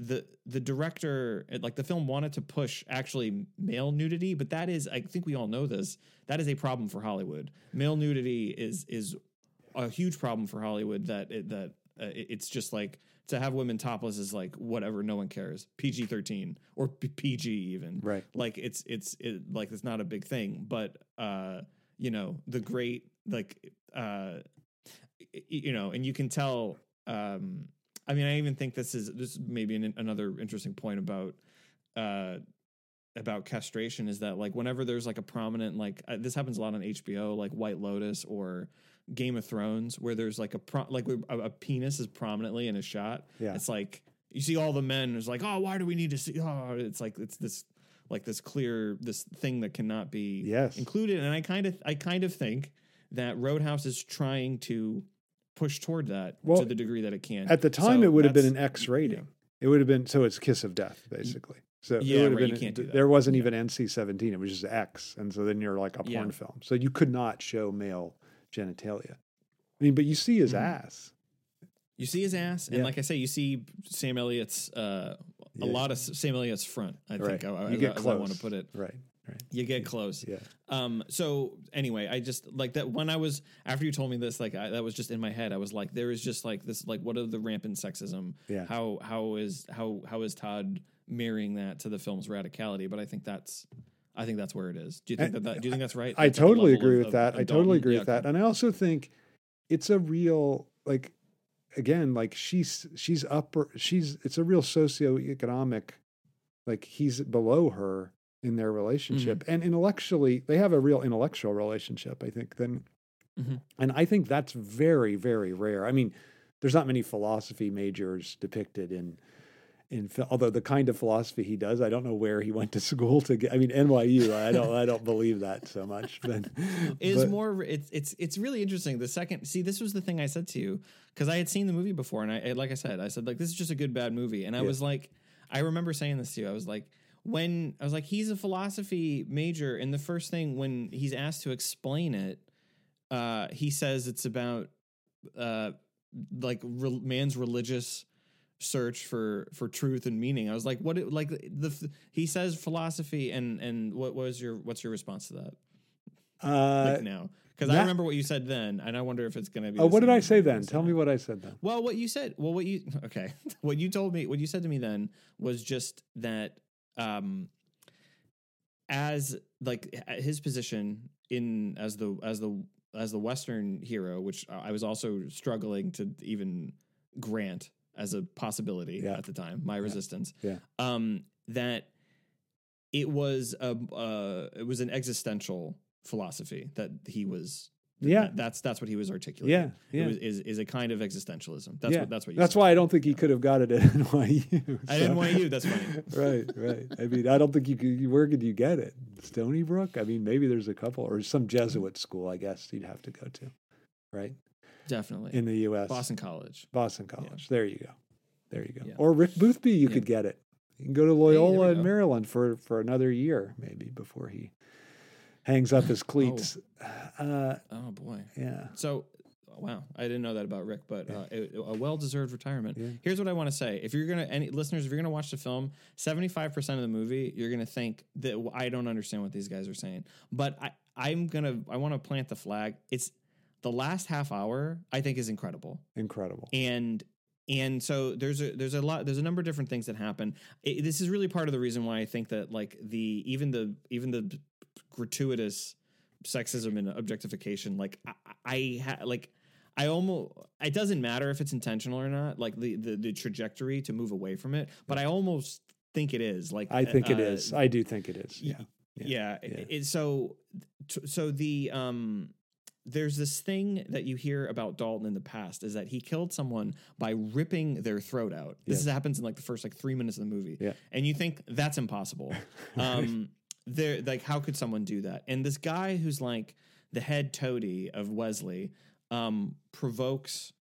S1: the the director like the film wanted to push actually male nudity but that is i think we all know this that is a problem for hollywood. Male nudity is is a huge problem for hollywood that it, that uh, it- it's just like to have women topless is like whatever no one cares. Pg-13 or P- pg even.
S2: Right.
S1: like it's it's it, like it's not a big thing but uh you know the great like uh you know and you can tell um i mean i even think this is this is maybe an, another interesting point about uh about castration is that like whenever there's like a prominent like uh, this happens a lot on HBO like White Lotus or Game of Thrones where there's like a pro- like a, a penis is prominently in a shot
S2: Yeah.
S1: it's like you see all the men it's like oh why do we need to see oh it's like it's this like this clear this thing that cannot be
S2: Yes.
S1: included and I kind of I kind of think that Roadhouse is trying to push toward that
S2: Well,
S1: to the degree that it can
S2: At the time,
S1: So
S2: it would have been an X rating. It would have been so it's kiss of death basically. So it
S1: Yeah,
S2: would have
S1: right,
S2: been
S1: can't do that.
S2: there wasn't
S1: Yeah.
S2: even NC seventeen. It was just X, and so then you're like a porn
S1: Yeah.
S2: film. So you could not show male genitalia. I mean, but you see his
S1: Mhm.
S2: ass.
S1: You see his ass, and
S2: Yeah.
S1: like I say, you see Sam Elliott's uh, a
S2: Yeah.
S1: lot of Sam Elliott's front. I
S2: Right.
S1: think I,
S2: you
S1: as
S2: close.
S1: I want to put it.
S2: Right. Right.
S1: You get close.
S2: Yeah.
S1: Um. So anyway, I just like that when I was after you told me this, like I, that was just in my head. I was like, there is just like this, like what are the rampant sexism?
S2: Yeah.
S1: How how is how how is Todd marrying that to the film's radicality? But I think that's. I think that's where it is. Do you think that, that do you think that's right?
S2: I
S1: That's
S2: totally agree with
S1: of-
S2: that.
S1: of
S2: I totally agree
S1: Yeah,
S2: with that. And I also think it's a real like again, like she's she's upper she's it's a real socioeconomic like he's below her in their relationship.
S1: Mm-hmm.
S2: And intellectually they have a real intellectual relationship, I think. Then
S1: Mhm.
S2: and I think that's very, very rare. I mean, there's not many philosophy majors depicted in in although the kind of philosophy he does, I don't know where he went to school to get. I mean, NYU. I don't. I don't believe that so much. But
S1: is more it's it's it's really interesting the second see this was the thing i said to you because i had seen the movie before and i like i said i said like this is just a good bad movie and i
S2: Yeah.
S1: was like i remember saying this to you i was like when i was like he's a philosophy major and the first thing when he's asked to explain it uh he says it's about uh like re- man's religious search for for truth and meaning i was like what it, like the he says philosophy and and what was your what's your response to that
S2: uh,
S1: like now because I remember what you said then, and I wonder if it's going to be.
S2: oh, what did I say then? Tell me what I said then.
S1: Well, what you said. Well, what you okay? what you told me. What you said to me then was just that, um, as like his position in as the as the as the Western hero, which I was also struggling to even grant as a possibility
S2: Yeah.
S1: at the time, my resistance.
S2: Yeah.
S1: Um, that it was a uh, it was an existential philosophy that he was.
S2: Yeah.
S1: that's that's what he was articulating.
S2: Yeah, yeah.
S1: It was, is is a kind of existentialism. That's
S2: yeah,
S1: what that's what. You
S2: that's
S1: said.
S2: why I don't think he could have got it at NYU.
S1: Want you. That's funny.
S2: right, right. I mean, I don't think you could. Where could you get it? Stony Brook? I mean, maybe there's a couple, or some Jesuit school. I guess you'd have to go to, right?
S1: Definitely.
S2: In the U.S.,
S1: Boston College.
S2: Boston College. There you go. There you go.
S1: Yeah.
S2: Or Rick Boothby, you
S1: Yeah.
S2: could get it. You can go to Loyola in
S1: go.
S2: Maryland for for another year, maybe before he hangs up his cleats. Uh,
S1: Oh boy.
S2: yeah.
S1: So, wow, I didn't know that about Rick, but
S2: Yeah.
S1: uh, a, a well-deserved retirement.
S2: Yeah.
S1: Here's what I want to say: if you're gonna, any listeners, if you're gonna watch the film, seventy-five percent of the movie, you're gonna think that I don't understand what these guys are saying. But I, I'm gonna, I want to plant the flag. It's the last half hour. I think is incredible.
S2: Incredible.
S1: and and so there's a there's a lot there's a number of different things that happen it, this is really part of the reason why i think that like the even the even the gratuitous sexism and objectification like i, I ha, like i almost it doesn't matter if it's intentional or not like the, the the trajectory to move away from it but i almost think it is like
S2: I think it
S1: uh,
S2: is. I do think it is. Yeah.
S1: yeah,
S2: yeah.
S1: It, it- so so the um there's this thing that you hear about Dalton in the past is that he killed someone by ripping their throat out. This
S2: Yes.
S1: happens in like the first like 3 minutes of the movie.
S2: Yeah.
S1: And you think that's impossible. Um there like how could someone do that? And this guy who's like the head toady of Wesley um provokes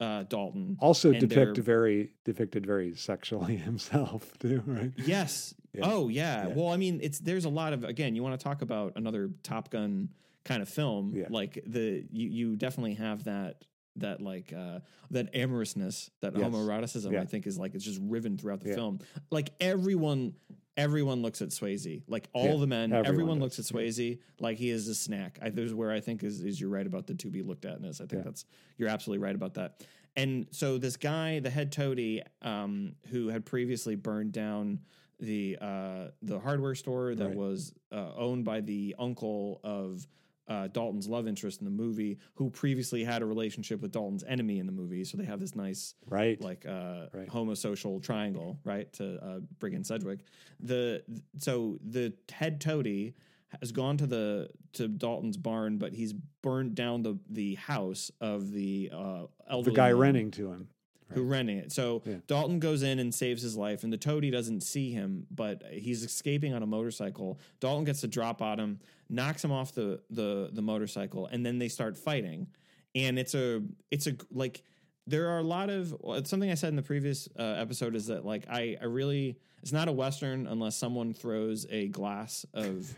S1: uh Dalton.
S2: Also depict very depicted very sexually himself too, right?
S1: Yes.
S2: Yeah.
S1: Oh yeah.
S2: Yeah.
S1: Well, I mean, it's there's a lot of again. You want to talk about another Top Gun kind of film?
S2: Yeah.
S1: Like the you you definitely have that that like uh that amorousness that
S2: Yes.
S1: homoeroticism
S2: Yeah.
S1: I think is like it's just riven throughout the
S2: Yeah.
S1: film. Like everyone everyone looks at Swayze. Like all
S2: Yeah,
S1: the men,
S2: everyone
S1: everyone, looks at Swayze like he is a snack. I, there's where I think is is you're right about the to be looked at ness. I think that's you're absolutely right about that. And so this guy, the head toady, um, who had previously burned down the uh, the hardware store that
S2: Right.
S1: was uh, owned by the uncle of uh, Dalton's love interest in the movie, who previously had a relationship with Dalton's enemy in the movie. So they have this nice
S2: Right.
S1: like uh
S2: Right.
S1: homosocial triangle, right? To uh bring in Sedgwick. The so the head toady has gone to the to Dalton's barn, but he's burned down the the house of the uh
S2: the
S1: elderly
S2: guy renting to him.
S1: who renting it. So
S2: Yeah.
S1: Dalton goes in and saves his life, and the toady doesn't see him, but he's escaping on a motorcycle. Dalton gets a drop on him, knocks him off the the the motorcycle, and then they start fighting. And it's a it's a like there are a lot of it's something I said in the previous uh, episode is that like I I really it's not a western unless someone throws a glass of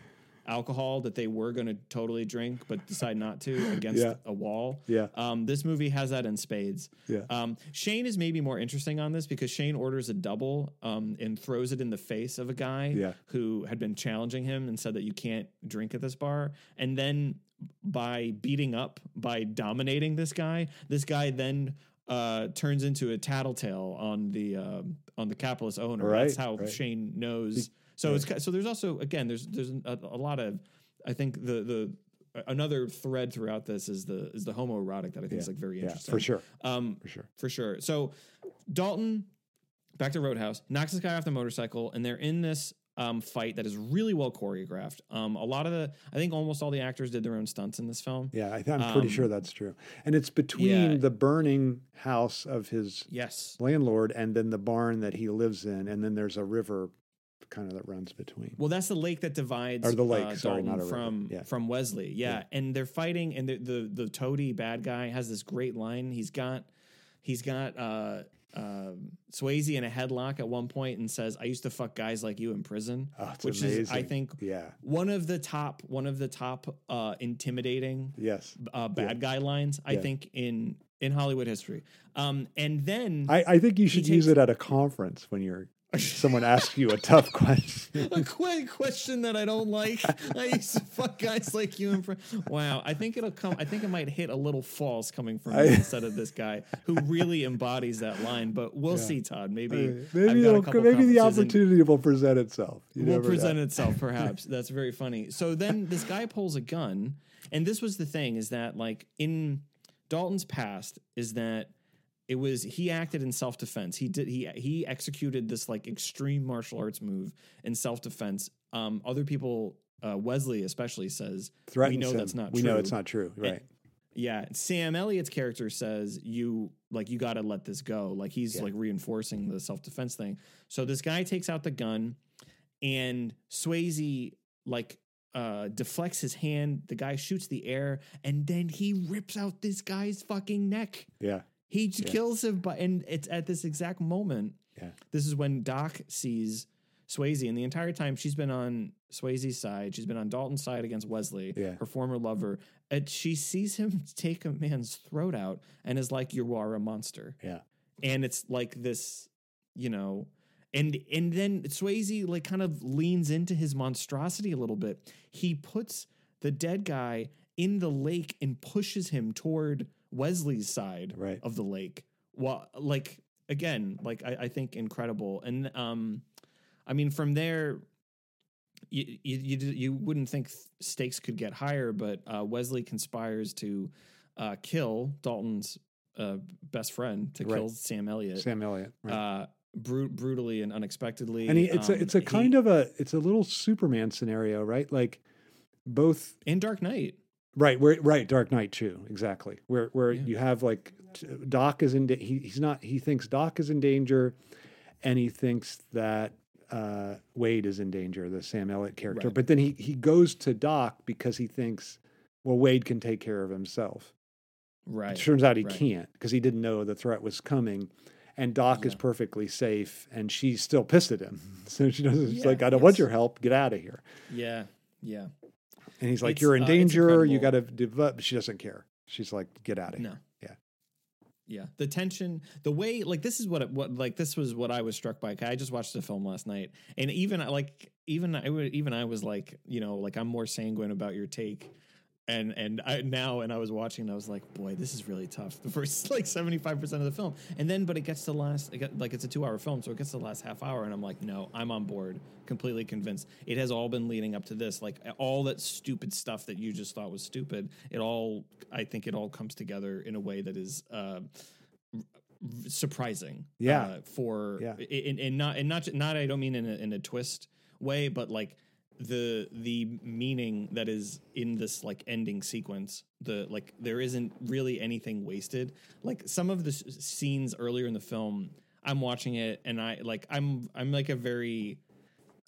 S1: alcohol that they were going to totally drink but decide not to against
S2: Yeah.
S1: a wall.
S2: Yeah.
S1: Um, this movie has that in spades.
S2: Yeah.
S1: Um, Shane is maybe more interesting on this because Shane orders a double um, and throws it in the face of a guy
S2: Yeah.
S1: who had been challenging him and said that you can't drink at this bar. And then by beating up, by dominating this guy, this guy then uh, turns into a tattletale on the um, on the capitalist owner. That's how
S2: right.
S1: Shane knows. So it's so there's also again there's there's a, a lot of I think the the another thread throughout this is the is the homoerotic that I think is like very
S2: Yeah,
S1: interesting
S2: for sure.
S1: um,
S2: For sure.
S1: for sure. So Dalton, back to Roadhouse, knocks this guy off the motorcycle, and they're in this um, fight that is really well choreographed. Um, a lot of the, I think almost all the actors did their own stunts in this film.
S2: Yeah, I, am pretty
S1: Um,
S2: sure that's true. And it's between
S1: yeah.
S2: the burning house of his
S1: Yes.
S2: landlord and then the barn that he lives in, and then there's a river kind of that runs between.
S1: Well, that's the lake that divides
S2: Or the lake,
S1: uh,
S2: sorry, not
S1: from
S2: Yeah.
S1: from Wesley. Yeah.
S2: Yeah.
S1: and they're fighting, and the, the the toady bad guy has this great line. He's got he's got uh, uh, Swayze in a headlock at one point and says, "I used to fuck guys like you in prison,"
S2: Oh,
S1: which
S2: amazing.
S1: is I think
S2: Yeah.
S1: one of the top one of the top uh, intimidating
S2: Yes.
S1: uh, bad guy lines I
S2: Yeah.
S1: think in in Hollywood history. Um, and then
S2: I, I think you should use it at a conference when you're someone asks you a tough question.
S1: a quick question that I don't like. I used to fuck guys like you. In fr- wow, I think it'll come. I think it might hit a little false coming from
S2: I-
S1: me instead of this guy who really embodies that line. But we'll see, Todd. Maybe I've
S2: maybe
S1: got
S2: it'll,
S1: couple
S2: maybe the opportunity will present itself. You
S1: will
S2: never know.
S1: present itself perhaps that's very funny so then this guy pulls a gun and this was the thing is that like in dalton's past is that it was he acted in self-defense he did he he executed this like extreme martial arts move in self-defense um other people uh wesley especially says
S2: Threatens
S1: we know
S2: him.
S1: that's not
S2: We
S1: true
S2: know it's not true. Right.
S1: yeah, Sam Elliott's character says you like you got to let this go. Like he's
S2: Yeah.
S1: like reinforcing the self defense thing. So this guy takes out the gun, and Swayze like uh deflects his hand. The guy shoots the air, and then he rips out this guy's fucking neck.
S2: yeah.
S1: He
S2: Yeah.
S1: kills him, but and it's at this exact moment.
S2: Yeah.
S1: This is when Doc sees Swayze, and the entire time she's been on Swayze's side. She's been on Dalton's side against Wesley,
S2: Yeah.
S1: her former lover. And she sees him take a man's throat out and is like, "You are a monster."
S2: Yeah.
S1: And it's like this, you know, and and then Swayze like kind of leans into his monstrosity a little bit. He puts the dead guy in the lake and pushes him toward Wesley's side
S2: Right.
S1: of the lake. Well, like again, like I, I think incredible. And um, I mean, from there, you you you, you wouldn't think stakes could get higher, but uh, Wesley conspires to uh, kill Dalton's uh, best friend to
S2: Right.
S1: kill Sam Elliott,
S2: Sam Elliott. Right.
S1: uh, bru- brutally and unexpectedly.
S2: and he, it's a
S1: Um,
S2: it's a
S1: he-
S2: kind of a it's a little Superman scenario, right? Like both
S1: in Dark Knight.
S2: Right, where right, Dark Knight too, exactly. Where where
S1: Yeah.
S2: you have like Doc is in da- he, he's not he thinks Doc is in danger, and he thinks that uh, Wade is in danger, the Sam Elliott character.
S1: Right.
S2: But then he he goes to Doc because he thinks, well, Wade can take care of himself.
S1: Right.
S2: It turns out he
S1: right.
S2: can't because he didn't know the threat was coming. And Doc is perfectly safe, and she's still pissed at him. So she doesn't. She's
S1: Yeah,
S2: like, "I don't want your help. Get out of here."
S1: Yeah. Yeah.
S2: And he's like,
S1: It's,
S2: "You're in
S1: uh,
S2: danger. You got to develop." She doesn't care. She's like, "Get out of here."
S1: No.
S2: Yeah.
S1: Yeah. The tension, the way, like, this is what, it, what, like, this was what I was struck by. I just watched the film last night. And even, like, even I would, even I was like, you know, like, I'm more sanguine about your take. And, and I now, and I was watching, and I was like, boy, this is really tough. The first, like, 75% of the film. And then, but it gets to the last, it got, like, it's a two hour film. So it gets to the last half hour. And I'm like, no, I'm on board, completely convinced. It has all been leading up to this. Like, all that stupid stuff that you just thought was stupid, it all, I think it all comes together in a way that is, uh, surprising.
S2: Yeah.
S1: uh, for
S2: Yeah.
S1: and, and not and not not I don't mean in a, in a twist way, but like the the meaning that is in this like ending sequence. The like there isn't really anything wasted. Like some of the s- scenes earlier in the film, I'm watching it and I like I'm I'm like a very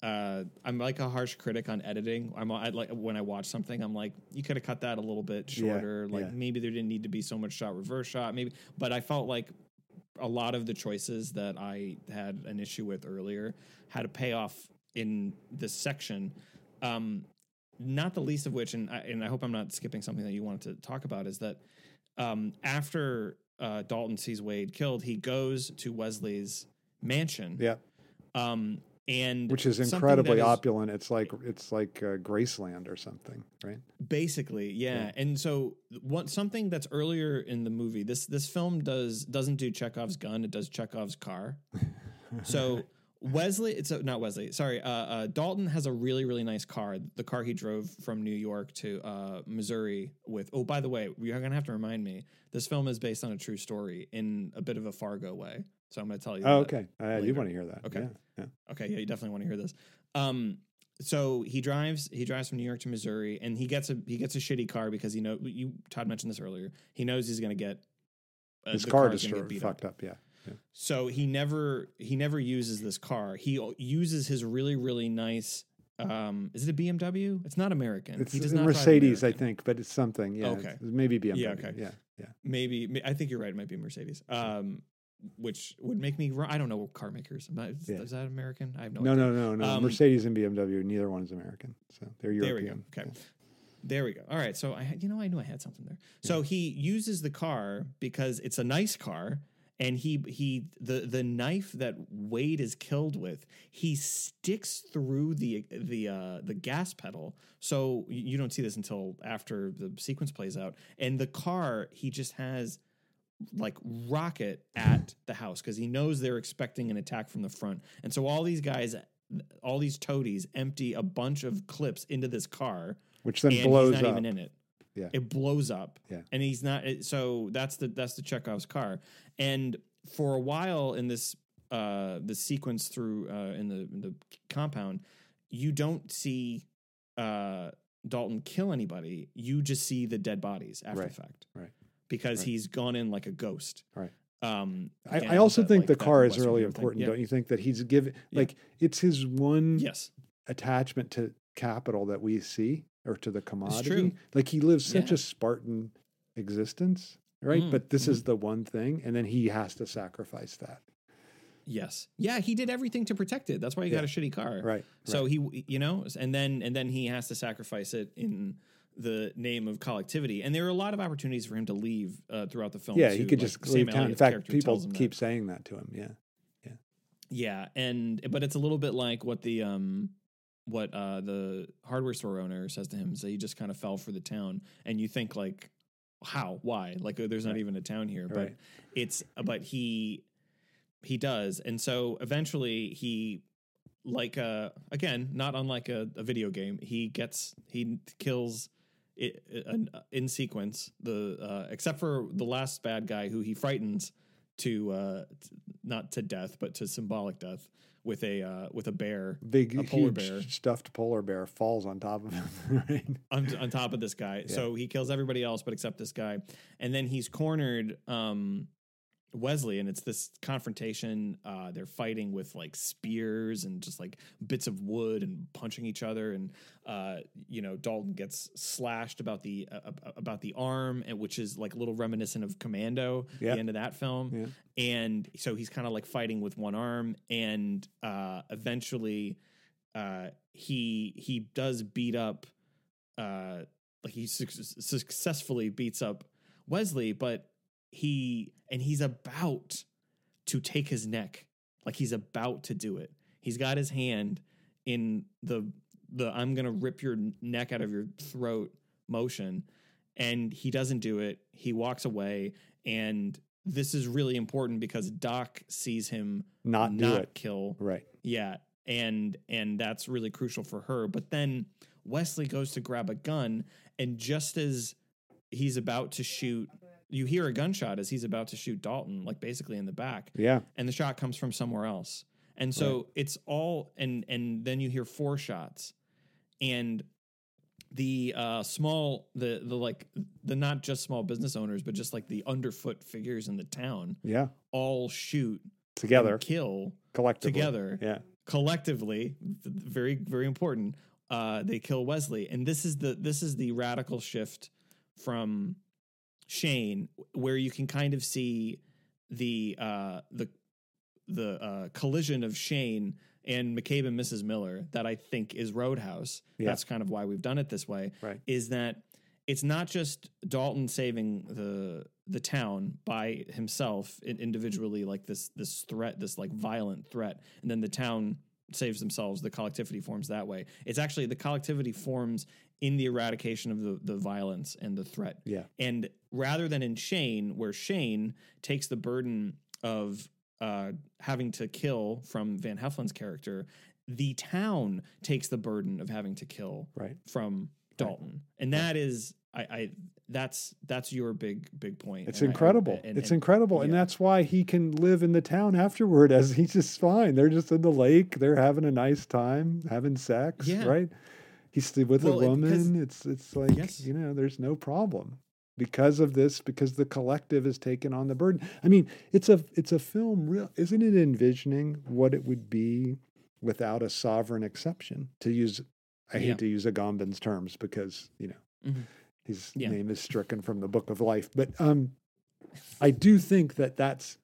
S1: uh, I'm like a harsh critic on editing. I'm I, like when I watch something, I'm like, you could have cut that a little bit
S2: Yeah,
S1: shorter. like
S2: yeah.
S1: maybe there didn't need to be so much shot reverse shot. Maybe, but I felt like a lot of the choices that I had an issue with earlier had a payoff in this section. Um, not the least of which, and I, and I hope I'm not skipping something that you wanted to talk about, is that um, after uh, Dalton sees Wade killed, he goes to Wesley's mansion.
S2: Yeah,
S1: Um, and
S2: which is incredibly
S1: is-
S2: opulent. It's like it's like uh, Graceland or something, right?
S1: Basically, yeah.
S2: Yeah.
S1: And so what something that's earlier in the movie, this this film does doesn't do Chekhov's gun, it does Chekhov's car. So Wesley, it's a, not Wesley, sorry. Uh, uh, Dalton has a really really nice car. The car he drove from New York to uh, Missouri with. Oh, by the way, you're gonna have to remind me. This film is based on a true story in a bit of a Fargo way. So I'm going to tell you.
S2: Oh,
S1: that.
S2: okay. I do
S1: later.
S2: want to hear that.
S1: Okay.
S2: Yeah. yeah.
S1: Okay, yeah, you definitely want to hear this. Um, so he drives he drives from New York to Missouri, and he gets a he gets a shitty car because he know you Todd mentioned this earlier. He knows he's going to get uh,
S2: His car
S1: gonna
S2: destroyed,
S1: beat up.
S2: fucked up. Yeah. Yeah.
S1: So he never he never uses this car. He uses his really really nice. Um, is it a BMW? It's not American.
S2: It's
S1: he does
S2: a
S1: not
S2: Mercedes, I think, but it's something. Yeah.
S1: Okay.
S2: Maybe BMW.
S1: Yeah, okay.
S2: Yeah. Yeah.
S1: Maybe I think you're right. It might be Mercedes. Um, which would make me. wrong. I don't know car makers. Not, is,
S2: Yeah.
S1: is that American? I have no.
S2: No,
S1: idea.
S2: no, no, no.
S1: Um,
S2: Mercedes and BMW, neither one is American. So they're
S1: There we
S2: European.
S1: go. Okay. There we go. All right. So I, you know, I knew I had something there. So he uses the car because it's a nice car, and he he the the knife that Wade is killed with, he sticks through the the uh, the gas pedal. So you don't see this until after the sequence plays out, and the car he just has like rocket at the house because he knows they're expecting an attack from the front, and so all these guys. All these toadies empty a bunch of clips into this car,
S2: Which then
S1: and
S2: blows
S1: he's not
S2: up.
S1: even in it.
S2: Yeah.
S1: it blows up.
S2: Yeah.
S1: and he's not. So that's the that's the Chekhov's car. And for a while in this uh the sequence through uh in the in the compound, you don't see uh Dalton kill anybody. You just see the dead bodies after
S2: Right.
S1: the fact.
S2: Right.
S1: Because
S2: Right.
S1: he's gone in like a ghost.
S2: Right.
S1: Um,
S2: I, I also
S1: that,
S2: think
S1: like,
S2: the car is
S1: Western
S2: really important,
S1: Yeah.
S2: don't you think? That he's given,
S1: Yeah.
S2: like, it's his one
S1: Yes.
S2: attachment to capital that we see or to the commodity. Like, he lives such
S1: Yeah.
S2: a Spartan existence, right?
S1: Mm,
S2: But this
S1: mhm.
S2: is the one thing, and then he has to sacrifice that.
S1: Yes. Yeah, he did everything to protect it. That's why he got a shitty car.
S2: Right.
S1: So
S2: right.
S1: he, you know, and then and then he has to sacrifice it in the name of collectivity. And there are a lot of opportunities for him to leave uh, throughout the film.
S2: yeah,
S1: too.
S2: he could
S1: Like,
S2: just leave town. In fact, people
S1: him that.
S2: keep saying that to him. Yeah.
S1: Yeah. Yeah, and but it's a little bit like what the um what uh the hardware store owner says to him. So he just kind of fell for the town, and you think like, how, why? Like, uh, there's not
S2: Right.
S1: even a town here, but
S2: Right.
S1: it's but he he does, and so eventually he like uh again not unlike a, a video game he gets he kills it, in, in sequence the uh except for the last bad guy who he frightens to uh not to death but to symbolic death with a uh with a bear
S2: Big,
S1: A polar
S2: huge
S1: bear.
S2: stuffed polar bear falls on top of him. Right.
S1: on, on top of this guy. So he kills everybody else but except this guy. And then he's cornered um Wesley and it's this confrontation. Uh they're fighting with like spears and just like bits of wood and punching each other and uh you know Dalton gets slashed about the uh, about the arm and which is like a little reminiscent of Commando
S2: Yeah.
S1: the end of that film. And so he's kind of like fighting with one arm and uh eventually uh he he does beat up uh like he suc successfully beats up Wesley but he and he's about to take his neck like he's about to do it he's got his hand in the the I'm going to rip your neck out of your throat motion and he doesn't do it he walks away and this is really important because Doc sees him
S2: Not
S1: not kill
S2: Right.
S1: yeah, and and that's really crucial for her. But then Wesley goes to grab a gun, and just as he's about to shoot, you hear a gunshot as he's about to shoot Dalton, like basically in the back,
S2: Yeah.
S1: and the shot comes from somewhere else. And so it's all and and then you hear four shots, and the uh small the the like the not just small business owners but just like the underfoot figures in the town
S2: Yeah.
S1: all shoot
S2: Together.
S1: kill
S2: collectively.
S1: together
S2: Yeah.
S1: collectively very very important uh they kill wesley and this is the this is the radical shift from shane where you can kind of see the uh the the uh collision of shane and mccabe and mrs miller that i think is roadhouse
S2: Yeah.
S1: that's kind of why we've done it this way
S2: Right.
S1: is that it's not just Dalton saving the the town by himself individually, like this this threat, this like violent threat, and then the town saves themselves. The collectivity forms that way. It's actually the collectivity forms in the eradication of the the violence and the threat.
S2: Yeah.
S1: And rather than in Shane, where Shane takes the burden of uh, having to kill from Van Heflin's character, the town takes the burden of having to kill
S2: Right.
S1: from Dalton. And that is, I, I that's that's your big big point.
S2: It's
S1: And I-
S2: incredible.
S1: and-
S2: it's
S1: and-
S2: incredible. And that's why he can live in the town afterward as he's just fine. They're just in the lake. They're having a nice time, having sex,
S1: Yeah.
S2: right? He's with
S1: Well,
S2: a
S1: it-
S2: woman. It's it's like,
S1: Yes.
S2: you know, there's no problem. Because of this, because the collective has taken on the burden. I mean, it's a it's a film real isn't it envisioning what it would be without a sovereign exception? To use I hate
S1: Yeah.
S2: to use Agamben's terms because, you know,
S1: Mhm.
S2: his
S1: Yeah.
S2: name is stricken from the book of life. But um, I do think that that's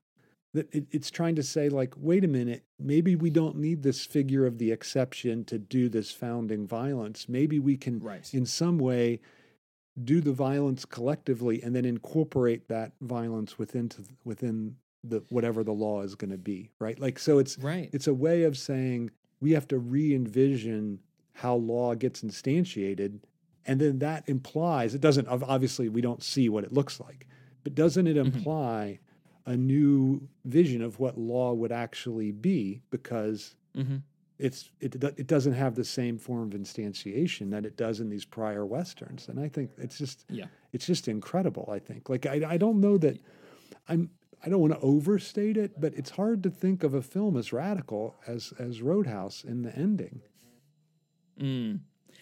S2: it's trying to say like, wait a minute, maybe we don't need this figure of the exception to do this founding violence. Maybe we can,
S1: Right.
S2: in some way, do the violence collectively and then incorporate that violence within to, within the whatever the law is going to be. Right. Like so, it's
S1: Right.
S2: it's a way of saying we have to re-envision how law gets instantiated and then that implies it doesn't obviously we don't see what it looks like but doesn't it
S1: Mhm.
S2: imply a new vision of what law would actually be because
S1: hmm
S2: it's it, it doesn't have the same form of instantiation that it does in these prior westerns and i think it's just
S1: Yeah.
S2: it's just incredible i think like i, I don't know that i'm i don't want to overstate it but it's hard to think of a film as radical as as roadhouse in the ending
S1: Mm.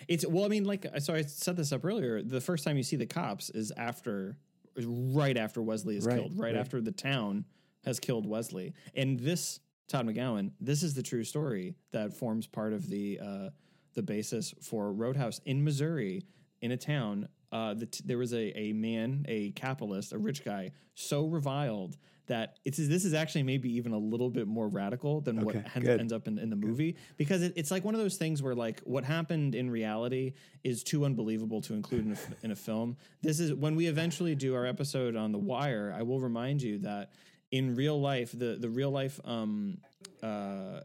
S1: It's well, I mean, like so I set this up earlier. The first time you see the cops is after, right after Wesley is
S2: Right,
S1: killed, right,
S2: right.
S1: after the town has killed Wesley. And this Todd McGowan, this is the true story that forms part of the uh, the basis for Roadhouse in Missouri, in a town. Uh, the t- there was a a man, a capitalist, a rich guy, so reviled that it's this is actually maybe even a little bit more radical than what
S2: Okay,
S1: ends,
S2: good.
S1: ends up in, in the movie because it, it's like one of those things where like what happened in reality is too unbelievable to include in a, in a film. This is when we eventually do our episode on The Wire. I will remind you that in real life, the the real life um, uh,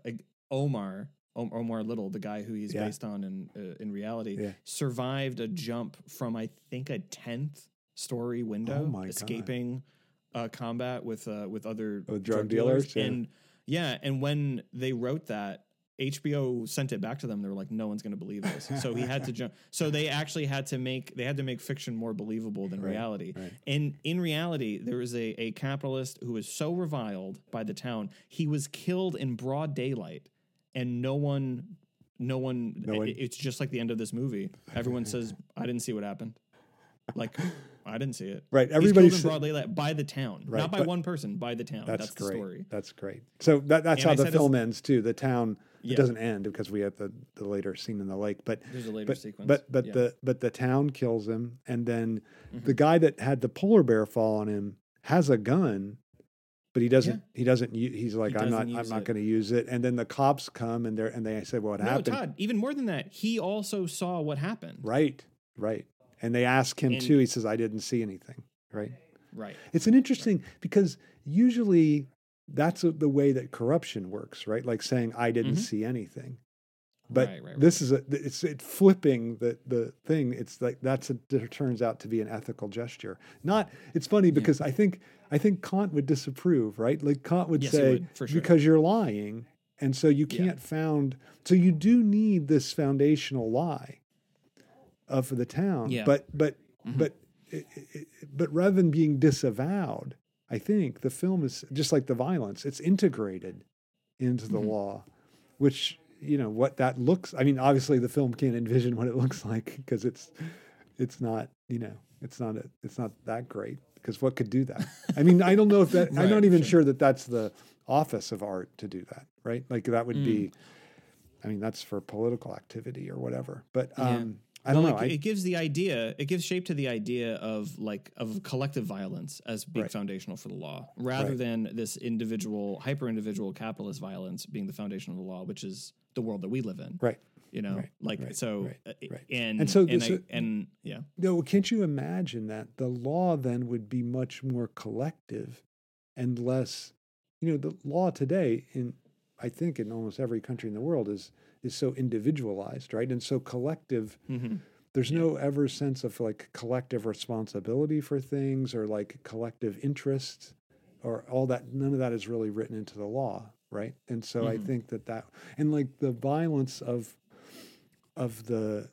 S1: Omar. Omar Little, the guy who he's
S2: Yeah.
S1: based on in uh, in reality,
S2: Yeah.
S1: survived a jump from I think a tenth story window,
S2: Oh my God.
S1: Uh, combat with uh, with other
S2: With drug dealers, yeah.
S1: and yeah, and when they wrote that, HBO sent it back to them. They were like, "No one's going to believe this." So he had to jump. So they actually had to make they had to make fiction more believable than
S2: Right,
S1: reality.
S2: right.
S1: And in reality, there was a a capitalist who was so reviled by the town, he was killed in broad daylight, and no one. No one,
S2: No one-
S1: it- It's just like the end of this movie. Everyone says, "I didn't see what happened." Like, I didn't see it.
S2: Right,
S1: He's
S2: everybody
S1: killed in broad daylight by the town,
S2: Right,
S1: not by one person, by the town.
S2: that's,
S1: That's, the
S2: great
S1: story.
S2: that's great so that, that's
S1: And
S2: how
S1: I
S2: the film ends too the town it
S1: Yeah.
S2: doesn't end because we have the, the later scene in the lake but
S1: There's a later
S2: but,
S1: sequence.
S2: But but
S1: Yeah.
S2: the but the town kills him, and then
S1: Mm-hmm.
S2: the guy that had the polar bear fall on him has a gun, but he doesn't. He doesn't. He's like, I'm not. I'm not going to use it. And then the cops come, and they and they say, well, what
S1: no,
S2: happened?
S1: Todd. Even more than that, he also saw what happened.
S2: Right, right. And they ask him
S1: And-
S2: too. He says, I didn't see anything. Right.
S1: Right.
S2: It's an interesting because usually that's a, the way that corruption works, right? Like saying I didn't
S1: Mhm.
S2: see anything. But
S1: Right, right, right.
S2: this is a it's it flipping the the thing. It's like that's a it turns out to be an ethical gesture. Not it's funny because I think I think Kant would disapprove, right? Like Kant would
S1: Yes,
S2: say
S1: would, sure.
S2: because you're lying, and so you can't found. So you do need this foundational lie of the town.
S1: Yeah.
S2: But but
S1: Mhm.
S2: but it, it, but rather than being disavowed, I think the film is just like the violence. It's integrated into the
S1: Mhm.
S2: law, which you know what that looks. I mean, obviously the film can't envision what it looks like because it's it's not you know it's not a, it's not that great because what could do that? I mean, I don't know if that. I'm not even
S1: sure.
S2: sure that that's the office of art to do that, right? Like that would
S1: Mm.
S2: be. I mean, that's for political activity or whatever. But um, I don't
S1: Well,
S2: know.
S1: It,
S2: I,
S1: it gives the idea. It gives shape to the idea of like of collective violence as being
S2: Right.
S1: foundational for the law, rather
S2: Right.
S1: than this individual, hyper individual capitalist violence being the foundation of the law, which is the world that we live in.
S2: right.
S1: You know,
S2: Right,
S1: like so, uh, and
S2: And so
S1: and,
S2: this-
S1: I, and yeah,
S2: No, can't you imagine that the law then would be much more collective and less, you know, the law today in I think in almost every country in the world is is so individualized, right? And so collective
S1: Mhm.
S2: there's no ever sense of like collective responsibility for things or like collective interest or all that none of that is really written into the law right and so i
S1: Mhm.
S2: think that that and like the violence of of the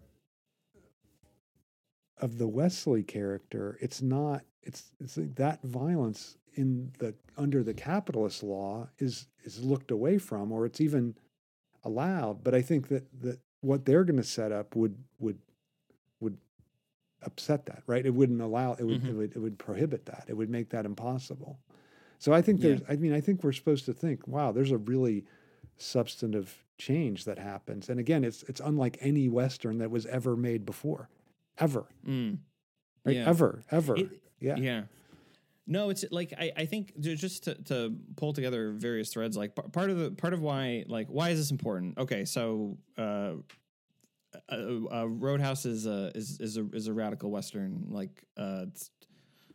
S2: of the Wesley character, it's not it's it's like that violence in the under the capitalist law is is looked away from or it's even allowed. But I think that that what they're going to set up would would would upset that, right? It wouldn't allow it would
S1: Mhm.
S2: it would it would prohibit that. It would make that impossible. So I think
S1: Yeah.
S2: there's I mean I think we're supposed to think, wow, there's a really substantive change that happens. And again, it's it's unlike any western that was ever made before. Ever.
S1: Mm.
S2: Right?
S1: Yeah.
S2: Ever. Ever.
S1: It-
S2: yeah.
S1: Yeah. No, it's like I, I think just to, to pull together various threads, like part of the part of why like why is this important? Okay, so uh, uh, uh, Roadhouse is a is is a is a radical western. Like, uh,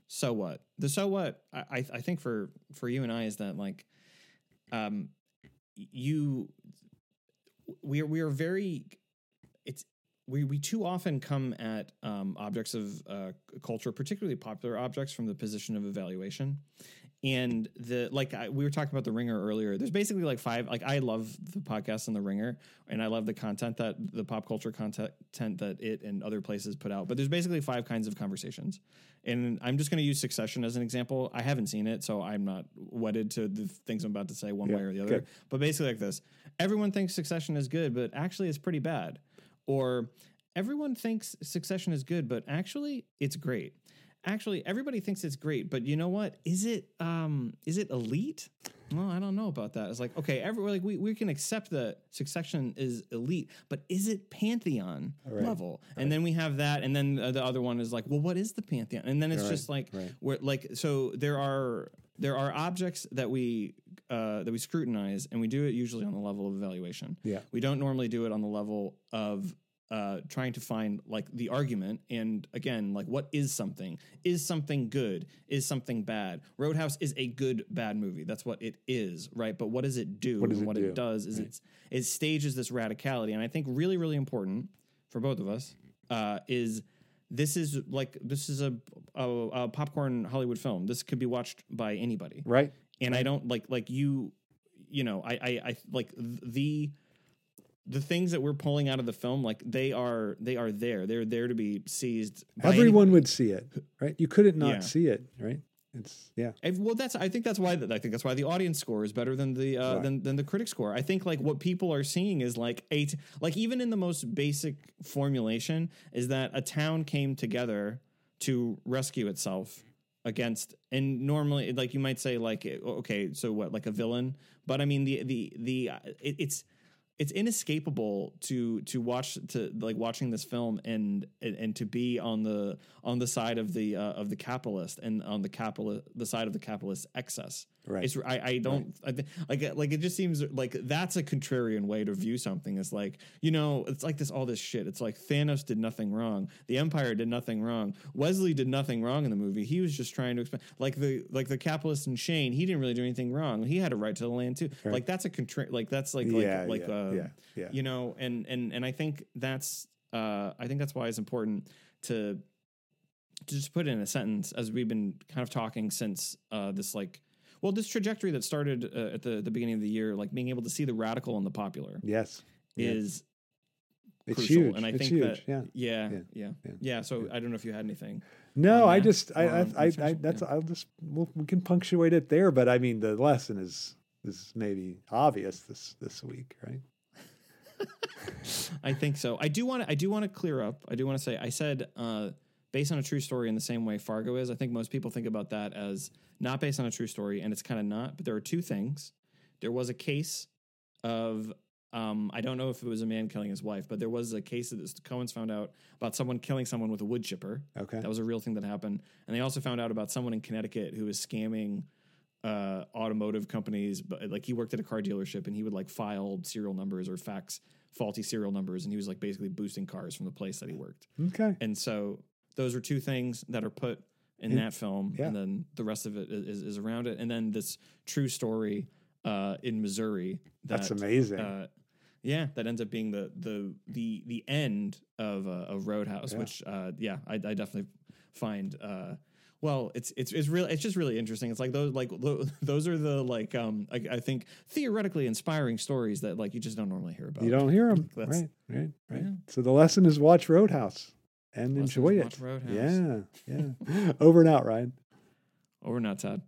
S1: so what? The so what? I I think for for you and I is that like, um, you we are we are very it's we, we too often come at um, objects of uh, culture, particularly popular objects, from the position of evaluation. And the like I, we were talking about the Ringer earlier. There's basically like five. Like I love the podcast and the Ringer, and I love the content that the pop culture content that it and other places put out. But there's basically five kinds of conversations, and I'm just going to use Succession as an example. I haven't seen it, so I'm not wedded to the things I'm about to say one
S2: Yeah,
S1: way or the other.
S2: good.
S1: But basically, like this: everyone thinks Succession is good, but actually, it's pretty bad or everyone thinks succession is good but actually it's great. Actually everybody thinks it's great but you know what? Is it um is it elite? Well i don't know about that. It's like okay every like we, we can accept that succession is elite but is it pantheon
S2: Right,
S1: level? And then we have that and then the other one is like well what is the pantheon? And then it's
S2: Right,
S1: just like
S2: right.
S1: we're like so there are there are objects that we uh, that we scrutinize and we do it usually on the level of evaluation.
S2: Yeah.
S1: we don't normally do it on the level of uh, trying to find like the argument and again like what is something? Is something good? Is something bad? Roadhouse is a good bad movie. That's what it is right? But what does it do?
S2: What does
S1: and
S2: it
S1: what
S2: do?
S1: it does is
S2: Right.
S1: it's it stages this radicality. And i think really really important for both of us uh, is this is like this is a, a, a popcorn hollywood film this could be watched by anybody
S2: Right?
S1: and I don't like like you, you know, I I, I like the the things that we're pulling out of the film, like they are they are there. They're there to be seized.
S2: Everyone would see it, right? You couldn't not
S1: Yeah.
S2: see it, right? It's yeah.
S1: Well, that's I think that's why I think that's why the audience score is better than the uh,
S2: Right.
S1: than than the critic score. I think like what people are seeing is like eight like even in the most basic formulation is that a town came together to rescue itself against and normally like you might say like okay so what like a villain but I mean the the the uh, it, it's it's inescapable to to watch to like watching this film and and, and to be on the on the side of the uh, of the capitalist and on the capital the side of the capitalist excess.
S2: Right.
S1: It's I, I don't I think like like it just seems like that's a contrarian way to view something. It's like you know it's like this all this shit. It's like Thanos did nothing wrong. The Empire did nothing wrong. Wesley did nothing wrong in the movie. He was just trying to explain like the like the capitalist and Shane. He didn't really do anything wrong. He had a right to the land too.
S2: Right.
S1: Like that's a contra- like that's like like
S2: yeah,
S1: like
S2: yeah,
S1: uh,
S2: yeah, yeah.
S1: you know and and and i think that's uh i think that's why it's important to to just put it in a sentence as we've been kind of talking since uh this like well this trajectory that started uh, at the the beginning of the year like being able to see the radical and the popular
S2: Yes. Yeah.
S1: is
S2: It's
S1: crucial
S2: huge.
S1: and i
S2: it's
S1: think
S2: huge.
S1: that
S2: yeah.
S1: yeah
S2: Yeah.
S1: yeah yeah,
S2: Yeah.
S1: so i don't know if you had anything
S2: No, I just I I, I, I that's
S1: Yeah.
S2: I'll just we'll, we can punctuate it there, but I mean the lesson is is maybe obvious this this week, right?
S1: I think so. I do want to. I do want to clear up. I do want to say. I said uh, based on a true story in the same way Fargo is. I think most people think about that as not based on a true story, and it's kind of not. But there are two things. There was a case of. Um, I don't know if it was a man killing his wife, but there was a case that the Coen's found out about someone killing someone with a wood chipper.
S2: Okay.
S1: That was a real thing that happened. And they also found out about someone in Connecticut who was scamming uh, automotive companies. But like he worked at a car dealership and he would like file serial numbers or fax faulty serial numbers. And he was like basically boosting cars from the place that he worked.
S2: Okay.
S1: And so those are two things that are put in
S2: In-
S1: that film.
S2: yeah.
S1: And then the rest of it is, is around it. And then this true story uh, in Missouri. That,
S2: That's amazing.
S1: uh, yeah, that ends up being the the the the end of uh, of Roadhouse,
S2: Yeah.
S1: which uh, yeah, I, I definitely find. Uh, well, it's it's it's real. It's just really interesting. It's like those like those are the like um I, I think theoretically inspiring stories that like you just don't normally hear about.
S2: you don't hear them, right? Right. Right.
S1: Yeah.
S2: So the lesson is watch Roadhouse. And
S1: Lessons
S2: enjoy it.
S1: Roadhouse.
S2: Yeah, yeah. Over and out, Ryan.
S1: Over and out, Todd.